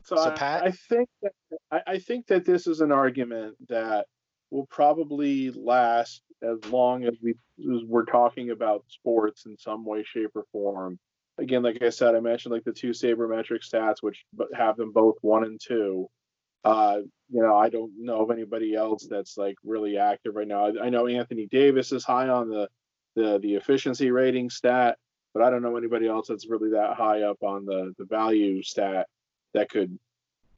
So, so I, Pat, I think that I, I think that this is an argument that will probably last as long as we as we're talking about sports in some way, shape, or form. Again, like I said, I mentioned like the two sabermetric stats, which have them both one and two. Uh, you know, I don't know of anybody else that's like really active right now. I, I know Anthony Davis is high on the, the the efficiency rating stat, but I don't know anybody else that's really that high up on the the value stat that could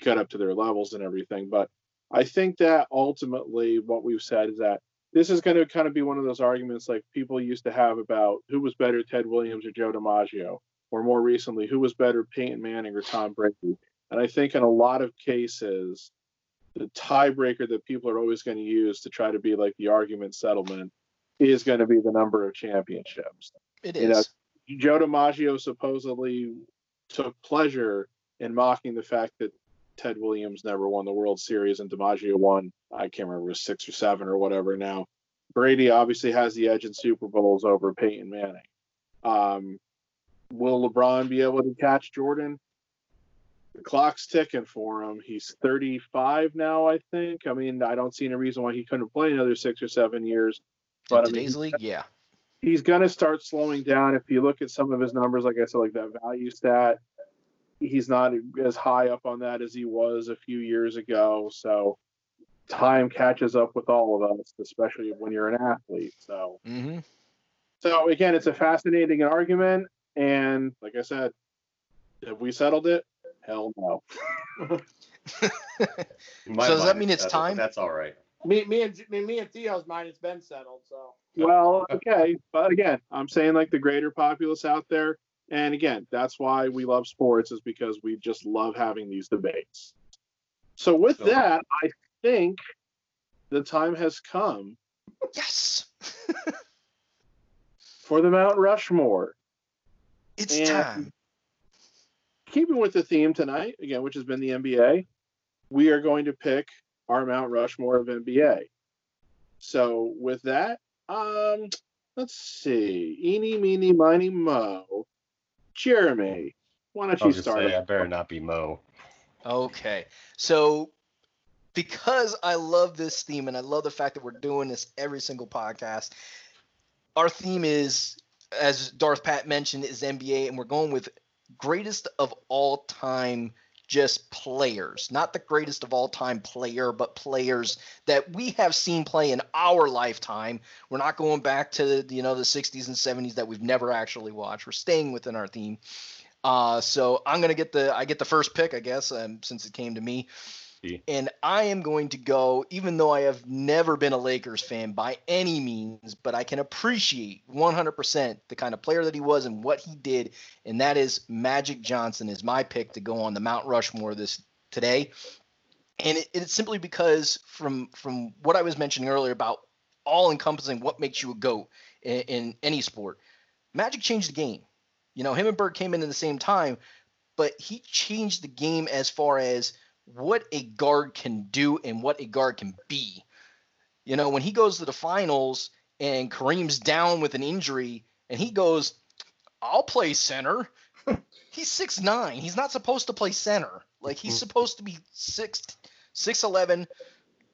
get up to their levels and everything. But I think that ultimately what we've said is that this is going to kind of be one of those arguments like people used to have about who was better, Ted Williams or Joe DiMaggio, or more recently, who was better, Peyton Manning or Tom Brady. And I think in a lot of cases, the tiebreaker that people are always going to use to try to be like the argument settlement is going to be the number of championships. It is. You know. Joe DiMaggio supposedly took pleasure in mocking the fact that Ted Williams never won the World Series and DiMaggio won, I can't remember—was six or seven or whatever now. Brady obviously has the edge in Super Bowls over Peyton Manning. Um, will LeBron be able to catch Jordan? The clock's ticking for him. He's 35 now, I think. I mean, I don't see any reason why he couldn't play another six or seven years. In But I mean, league, yeah. he's going to start slowing down. If you look at some of his numbers, like I said, like that value stat, he's not as high up on that as he was a few years ago. So time catches up with all of us, especially when you're an athlete. So, hmm so again, it's a fascinating argument. And like I said, have we settled it? Hell no. So does that mean it's that's- time? That's all right. Me, me and me, me and Theo's mine has been settled. So Well, okay, but again, I'm saying like the greater populace out there, and again, that's why we love sports is because we just love having these debates. So with So- that, I think the time has come Yes. for the Mount Rushmore. It's And- time. Keeping with the theme tonight, again, which has been the NBA, we are going to pick our Mount Rushmore of NBA. So with that, um, let's see, eeny, meeny, miny, mo. Jeremy, why don't I you just start? say, I better not be Mo. Okay. So because I love this theme and I love the fact that we're doing this every single podcast, our theme is, as Darth Pat mentioned, is NBA, and we're going with greatest of all time just players. Not the greatest of all time player, but players that we have seen play in our lifetime. We're not going back to you know the 60s and 70s that we've never actually watched. We're staying within our theme. Uh, so I'm gonna get the I get the first pick, I guess, um, since it came to me. And I am going to go, even though I have never been a Lakers fan by any means, but I can appreciate 100% the kind of player that he was and what he did, and that is Magic Johnson is my pick to go on the Mount Rushmore this today. And it, it's simply because from from what I was mentioning earlier about all encompassing what makes you a goat in, in any sport, Magic changed the game. You know, him and Bird came in at the same time, but he changed the game as far as what a guard can do and what a guard can be. You know, when he goes to the finals and Kareem's down with an injury and he goes, I'll play center. he's six nine. He's not supposed to play center. Like he's mm-hmm. supposed to be six six eleven,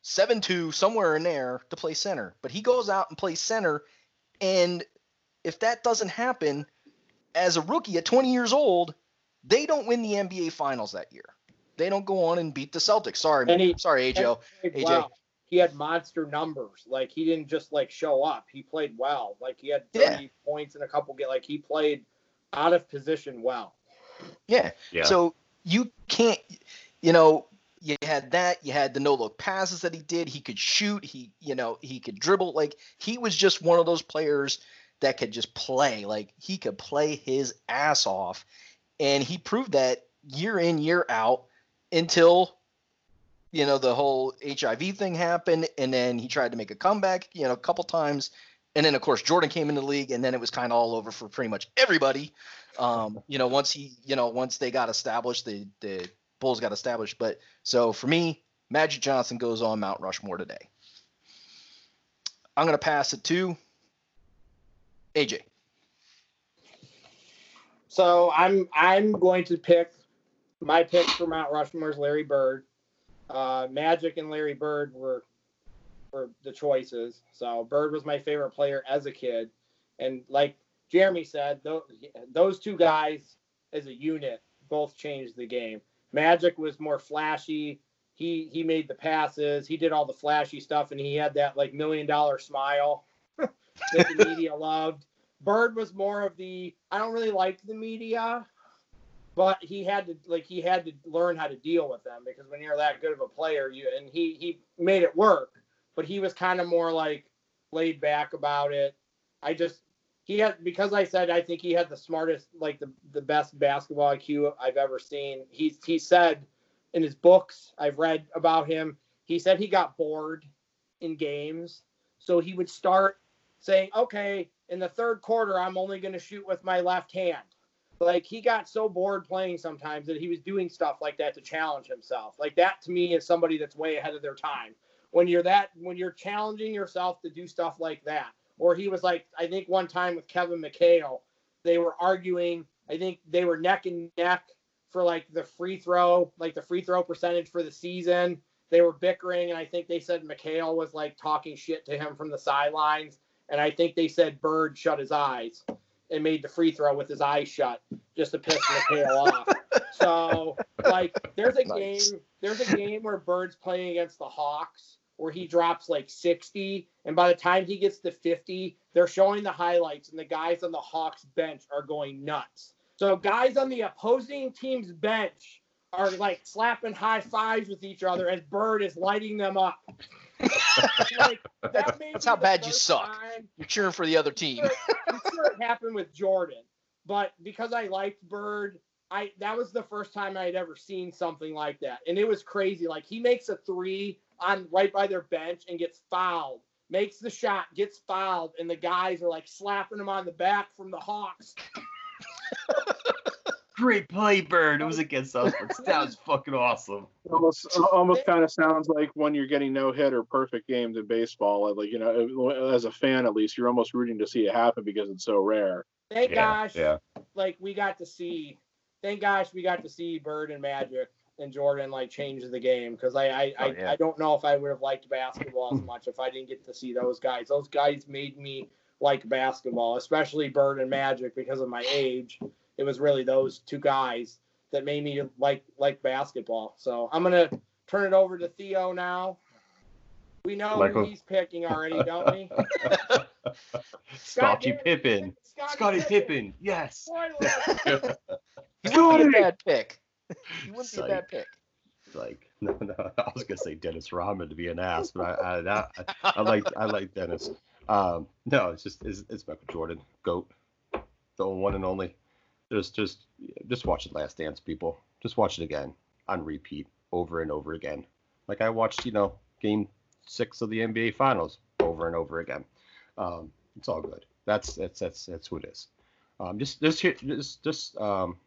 seven two, somewhere in there to play center. But he goes out and plays center. And if that doesn't happen, as a rookie at 20 years old, they don't win the NBA finals that year. They don't go on and beat the Celtics. Sorry, And he- sorry, AJ. played AJ. well. He had monster numbers. Like he didn't just like show up. He played well. Like he had Yeah. points in a couple get like he played out of position well. Yeah. Yeah. So you can't, you know, you had that. You had the no look passes that he did. He could shoot. He, you know, he could dribble. Like he was just one of those players that could just play. Like he could play his ass off, and he proved that year in year out until you know the whole HIV thing happened, and then he tried to make a comeback. You know, a couple times. And then, of course, Jordan came in the league, and then it was kind of all over for pretty much everybody. Um, you know, once he, you know, once they got established, the the Bulls got established. But so for me, Magic Johnson goes on Mount Rushmore today. I'm gonna pass it to AJ. So I'm I'm going to pick my pick for Mount Rushmore is Larry Bird. Uh, Magic and Larry Bird were were the choices. So Bird was my favorite player as a kid, and like Jeremy said, those, those two guys as a unit both changed the game. Magic was more flashy. He he made the passes. He did all the flashy stuff, and he had that like million dollar smile that the media loved. Bird was more of the I don't really like the media, but he had to like he had to learn how to deal with them because when you're that good of a player, you and he he made it work. But he was kind of more like laid back about it. I just he had because I said I think he had the smartest, like the the best basketball IQ I've ever seen. He he said in his books I've read about him. He said he got bored in games, so he would start saying, "Okay, in the third quarter, I'm only going to shoot with my left hand." Like he got so bored playing sometimes that he was doing stuff like that to challenge himself. Like that to me is somebody that's way ahead of their time. When you're that when you're challenging yourself to do stuff like that. Or he was like I think one time with Kevin McHale, they were arguing, I think they were neck and neck for like the free throw, like the free throw percentage for the season. They were bickering and I think they said McHale was like talking shit to him from the sidelines and I think they said Bird shut his eyes and made the free throw with his eyes shut just to piss McHale off. So like there's a Nice. game there's a game where Bird's playing against the Hawks where he drops like 60 and by the time he gets to 50 they're showing the highlights and the guys on the Hawks bench are going nuts. So guys on the opposing team's bench are like slapping high fives with each other as Bird is lighting them up. like, that That's how bad you suck. time- You're cheering for the other team. I'm sure it happened with Jordan, but because I liked Bird, I that was the first time I had ever seen something like that, and it was crazy. Like he makes a three on right by their bench and gets fouled, makes the shot, gets fouled, and the guys are like slapping him on the back from the Hawks. Great play, Bird. It was against us, but that was fucking awesome. almost almost kind of sounds like when you're getting no hit or perfect games in baseball. Like you know, as a fan at least, you're almost rooting to see it happen because it's so rare. Thank Yeah, gosh, yeah. like we got to see. Thank gosh we got to see Bird and Magic and Jordan like change the game because I I, Oh, I yeah. I don't know if I would have liked basketball as much if I didn't get to see those guys. Those guys made me like basketball, especially Bird and Magic because of my age. It was really those two guys that made me like like basketball. So I'm gonna turn it over to Theo now. We know who Michael. he's picking already, don't we? Scottie Scott- Pippen. Scottie Pippen. Yes. Spoiler. He wouldn't be a bad pick. He wouldn't be a bad pick. like no, no. I was gonna say Dennis Rodman to be an ass, but I I, that, I, I like I like Dennis. Um, no, it's just it's, it's Michael Jordan, goat, the one and only. Just just just watch it Last Dance, people. Just watch it again on repeat over and over again. Like I watched, you know, Game Six of the NBA Finals over and over again. Um, it's all good. That's that's that's that's who it is. Um, just just here, just just um,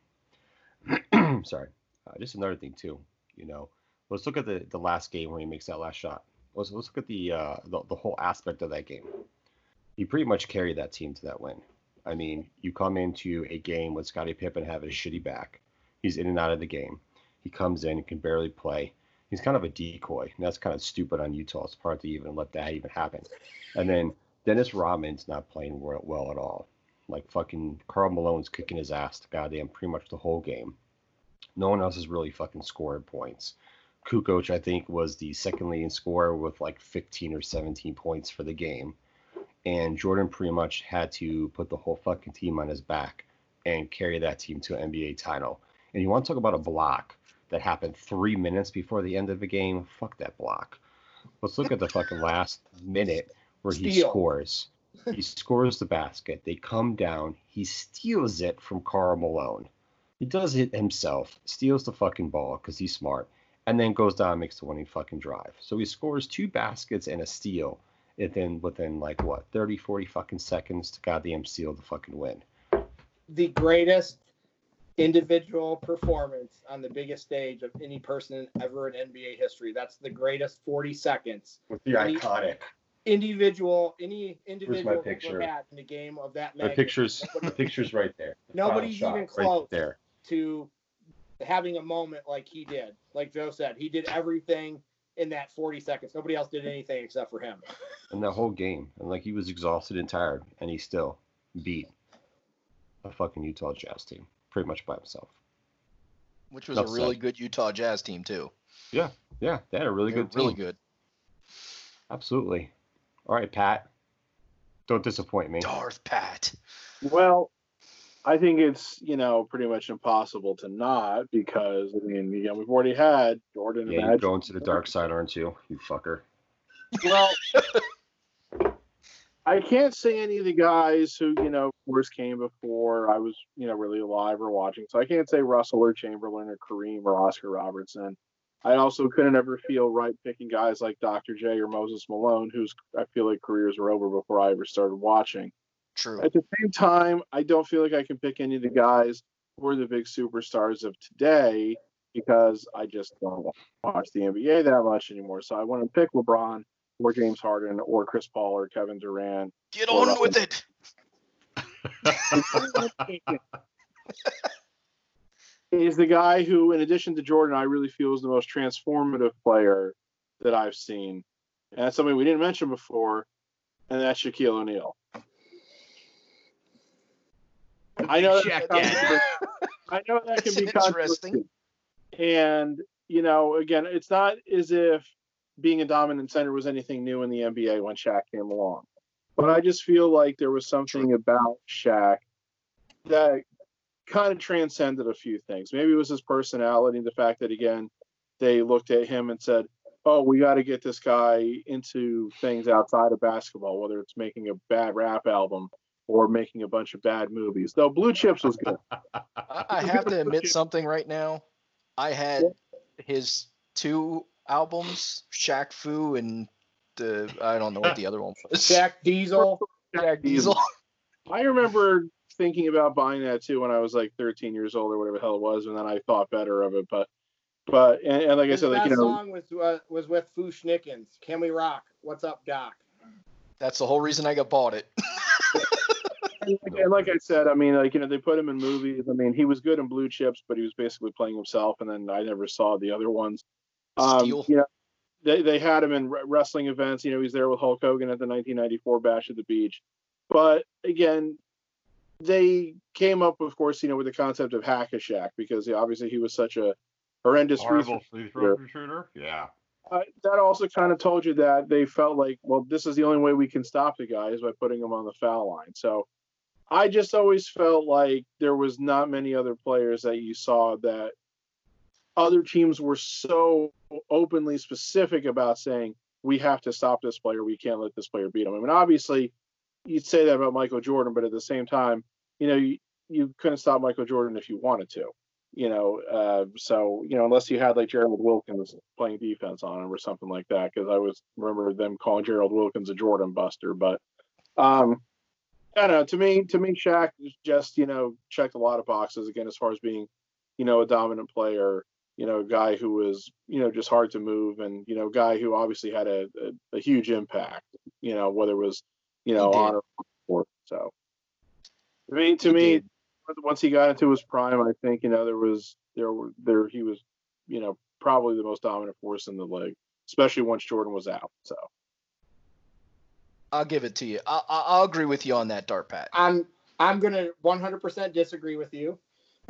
sorry. Uh, just another thing too. You know, let's look at the the last game when he makes that last shot. Let's let's look at the uh the, the whole aspect of that game. He pretty much carried that team to that win. I mean, you come into a game with Scottie Pippen having a shitty back. He's in and out of the game. He comes in and can barely play. He's kind of a decoy. And that's kind of stupid on Utah's part to even let that even happen. And then Dennis Rodman's not playing well, well at all. Like fucking Karl Malone's kicking his ass to goddamn pretty much the whole game. No one else is really fucking scoring points. Kukoc, I think, was the second leading scorer with like 15 or 17 points for the game. And Jordan pretty much had to put the whole fucking team on his back and carry that team to an NBA title. And you want to talk about a block that happened three minutes before the end of the game? Fuck that block. Let's look at the fucking last minute where he scores. He scores the basket. They come down. He steals it from Karl Malone. He does it himself, steals the fucking ball because he's smart, and then goes down and makes the winning fucking drive. So he scores two baskets and a steal within within like what 30, 40 fucking seconds to goddamn seal the fucking win. the greatest individual performance on the biggest stage of any person ever in NBA history. That's the greatest 40 seconds. With the Any- iconic. Individual, any individual picture? had in a game of that The pictures, the pictures right there. The Nobody's even shot right close. there. to having a moment like he did. Like Joe said, he did everything in that 40 seconds. Nobody else did anything except for him. in that whole game. And like he was exhausted and tired, and he still beat a fucking Utah Jazz team pretty much by himself. Which was Enough a really said. good Utah Jazz team too. Yeah, Yeah. they had a really They were good team. really good. Absolutely. All right, Pat. Don't disappoint me. Darth Pat. Well, I think it's you know pretty much impossible to not because I mean you know we've already had Jordan Yeah, you're going to the dark side, aren't you? You fucker. Well, I can't say any of the guys who, you know, first came before I was, you know, really alive or watching. So I can't say Russell or Chamberlain or Kareem or Oscar Robertson. I also couldn't ever feel right picking guys like Dr. J or Moses Malone, whose I feel like careers were over before I ever started watching. True. At the same time, I don't feel like I can pick any of the guys who are the big superstars of today because I just don't watch the NBA that much anymore. So I want to pick LeBron or James Harden or Chris Paul or Kevin Durant. Get on with it. He's the guy who, in addition to Jordan, I really feel is the most transformative player that I've seen. And that's something we didn't mention before, and that's Shaquille O'Neal. I know that, Shaq, I know that can That's be interesting. interesting. And you know, again, it's not as if being a dominant center was anything new in the NBA when Shaq came along. But I just feel like there was something about Shaq that kind of transcended a few things. Maybe it was his personality, the fact that again they looked at him and said, "Oh, we got to get this guy into things outside of basketball, whether it's making a bad rap album or making a bunch of bad movies." Though Blue Chips was good. I, I have to admit something right now. I had his two albums, Shaq Fu and the I don't know what the other one was. Shaq Diesel. Shaq Diesel. I remember thinking about buying that too when I was like 13 years old or whatever the hell it was, and then I thought better of it. But, but and, and like I said, like you know, song was uh, was with Fu-Schnickens. Can we rock? What's up, Doc? That's the whole reason I got bought it. and like, I said, I mean, like you know, they put him in movies. I mean, he was good in Blue Chips, but he was basically playing himself. And then I never saw the other ones. Um, Steel. you know, they they had him in re- wrestling events. You know, he's there with Hulk Hogan at the 1994 Bash at the Beach. But again, they came up, of course, you know, with the concept of hack a Shaq because obviously he was such a horrendous free Horrible free throw shooter. Yeah. uh, that also kind of told you that they felt like, well, this is the only way we can stop the guy is by putting him on the foul line. So I just always felt like there was not many other players that you saw that other teams were so openly specific about saying we have to stop this player, we can't let this player beat him. I mean, obviously, you'd say that about Michael Jordan, but at the same time, you know, you, you couldn't stop Michael Jordan if you wanted to you know, uh, so you know, unless you had like Gerald Wilkins playing defense on him or something like that, because I was remember them calling Gerald Wilkins a Jordan Buster. But um, I don't know. To me, to me, Shaq just you know checked a lot of boxes again as far as being, you know, a dominant player. You know, a guy who was you know just hard to move, and you know, a guy who obviously had a, a, a huge impact. You know, whether it was you know on or so. To me, to He me, did. once he got into his prime, I think you know there was there were there he was you know probably the most dominant force in the league, especially once Jordan was out. So I'll give it to you. I, I, I'll agree with you on that, Darth Pat. I'm I'm gonna 100% disagree with you.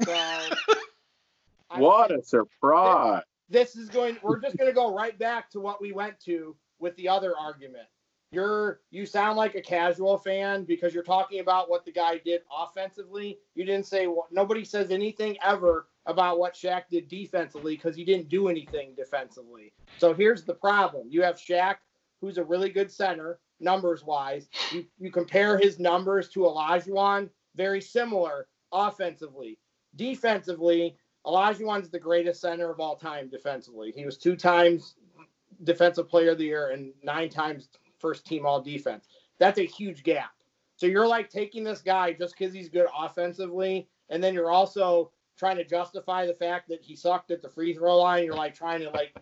So what a surprise! this is going. We're just gonna go right back to what we went to with the other argument. You're you sound like a casual fan because you're talking about what the guy did offensively. You didn't say. Nobody says anything ever about what Shaq did defensively because he didn't do anything defensively. So here's the problem: you have Shaq, who's a really good center numbers wise. You you compare his numbers to Olajuwon, very similar offensively. Defensively, Olajuwon's the greatest center of all time defensively. He was two times defensive player of the year and nine times first team all defense. That's a huge gap. So you're like taking this guy just because he's good offensively, and then you're also trying to justify the fact that he sucked at the free throw line. You're like trying to like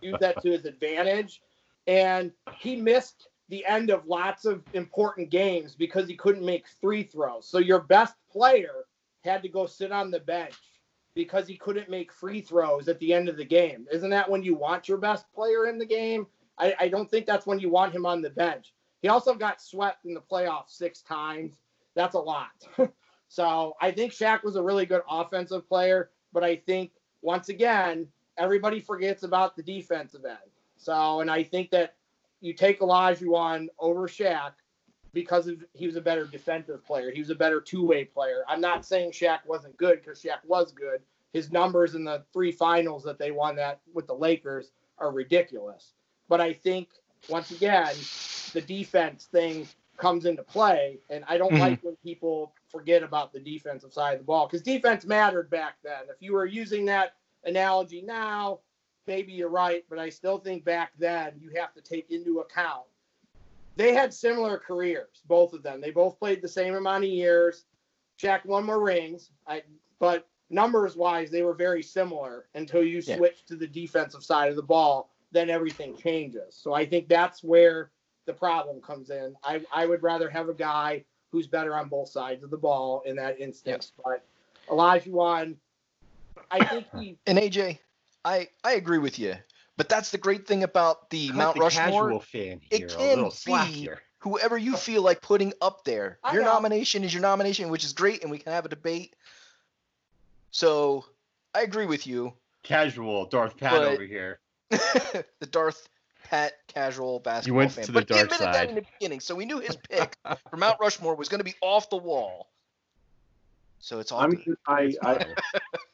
use that to his advantage. And he missed the end of lots of important games because he couldn't make free throws. So your best player had to go sit on the bench because he couldn't make free throws at the end of the game. Isn't that when you want your best player in the game? I, I don't think that's when you want him on the bench. He also got swept in the playoffs six times. That's a lot. so I think Shaq was a really good offensive player, but I think once again, everybody forgets about the defensive end. So, and I think that you take Olajuwon over Shaq because of, he was a better defensive player. He was a better two-way player. I'm not saying Shaq wasn't good because Shaq was good. His numbers in the three finals that they won that with the Lakers are ridiculous. But I think once again, the defense thing comes into play. And I don't Mhm. like when people forget about the defensive side of the ball because defense mattered back then. If you were using that analogy now, maybe you're right, but I still think back then you have to take into account they had similar careers, both of them. They both played the same amount of years. Shaq won more rings, I, but numbers wise, they were very similar until you Yeah. switch to the defensive side of the ball. Then everything changes. So I think that's where the problem comes in. I, I would rather have a guy who's better on both sides of the ball in that instance. But Olajuwon, I think he And AJ, I I agree with you. But that's the great thing about the Cut Mount the Rushmore. casual fan it here. A can little be- here. Whoever you feel like putting up there, I your know. nomination is your nomination, which is great, and we can have a debate. So I agree with you. Casual Darth Pat But- over here. the Darth Pat casual basketball You went fan. to the but he dark admitted that in the beginning, so we knew his pick for Mount Rushmore was going to be off the wall. So it's all I good. mean, I, I fine.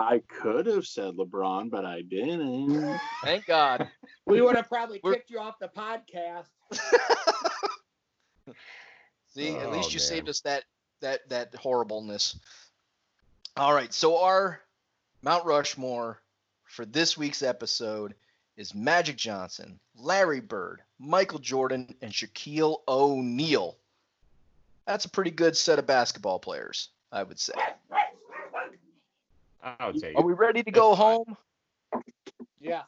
I could have said LeBron, but I didn't. Thank God. we would have probably We're- kicked you off the podcast. See, at Oh, least you man. saved us that that that horribleness. All right, so our Mount Rushmore for this week's episode is Magic Johnson, Larry Bird, Michael Jordan, and Shaquille O'Neal. That's a pretty good set of basketball players, I would say. I'll take Are we ready to go fine. home? Yes.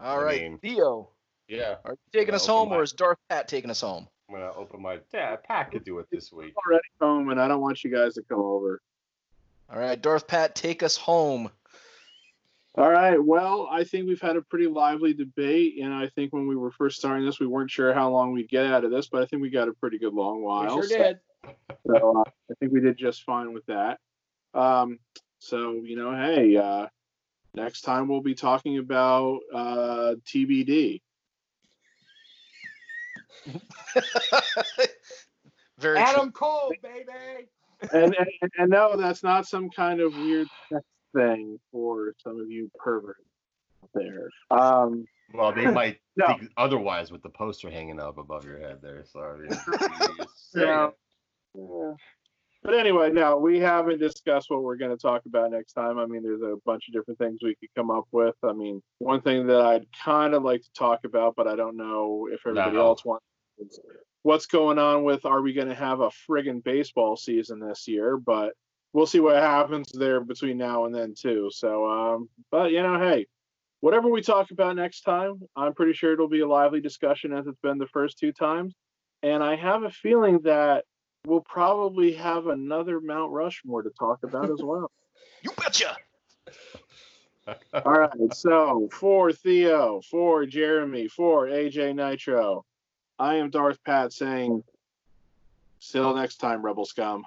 All I right, mean- Theo, Yeah, are you taking us home, my- or is Darth Pat taking us home? I'm gonna open my. Yeah, Pat could do it this week. already home, and I don't want you guys to come over. All right, Darth Pat, take us home. All right. Well, I think we've had a pretty lively debate, and I think when we were first starting this, we weren't sure how long we'd get out of this, but I think we got a pretty good long We while. sure so- did. So uh, I think we did just fine with that. Um, so you know, hey, uh, next time we'll be talking about uh, TBD. Very true. Adam Cole, baby. And, and and no, that's not some kind of weird thing for some of you perverts there. Um, Well, they might No. think otherwise with the poster hanging up above your head there. So I mean, you just say Yeah. Yeah. But anyway, no, we haven't discussed what we're going to talk about next time. I mean, there's a bunch of different things we could come up with. I mean, one thing that I'd kind of like to talk about, but I don't know if everybody No. else wants. What's going on with? Are we going to have a friggin' baseball season this year? But we'll see what happens there between now and then too. So, um, but you know, hey, whatever we talk about next time, I'm pretty sure it'll be a lively discussion as it's been the first two times. And I have a feeling that we'll probably have another Mount Rushmore to talk about as well. You betcha. All right. So for Theo, for Jeremy, for AJ Nitro, I am Darth Pat saying, "Till next time, Rebel scum."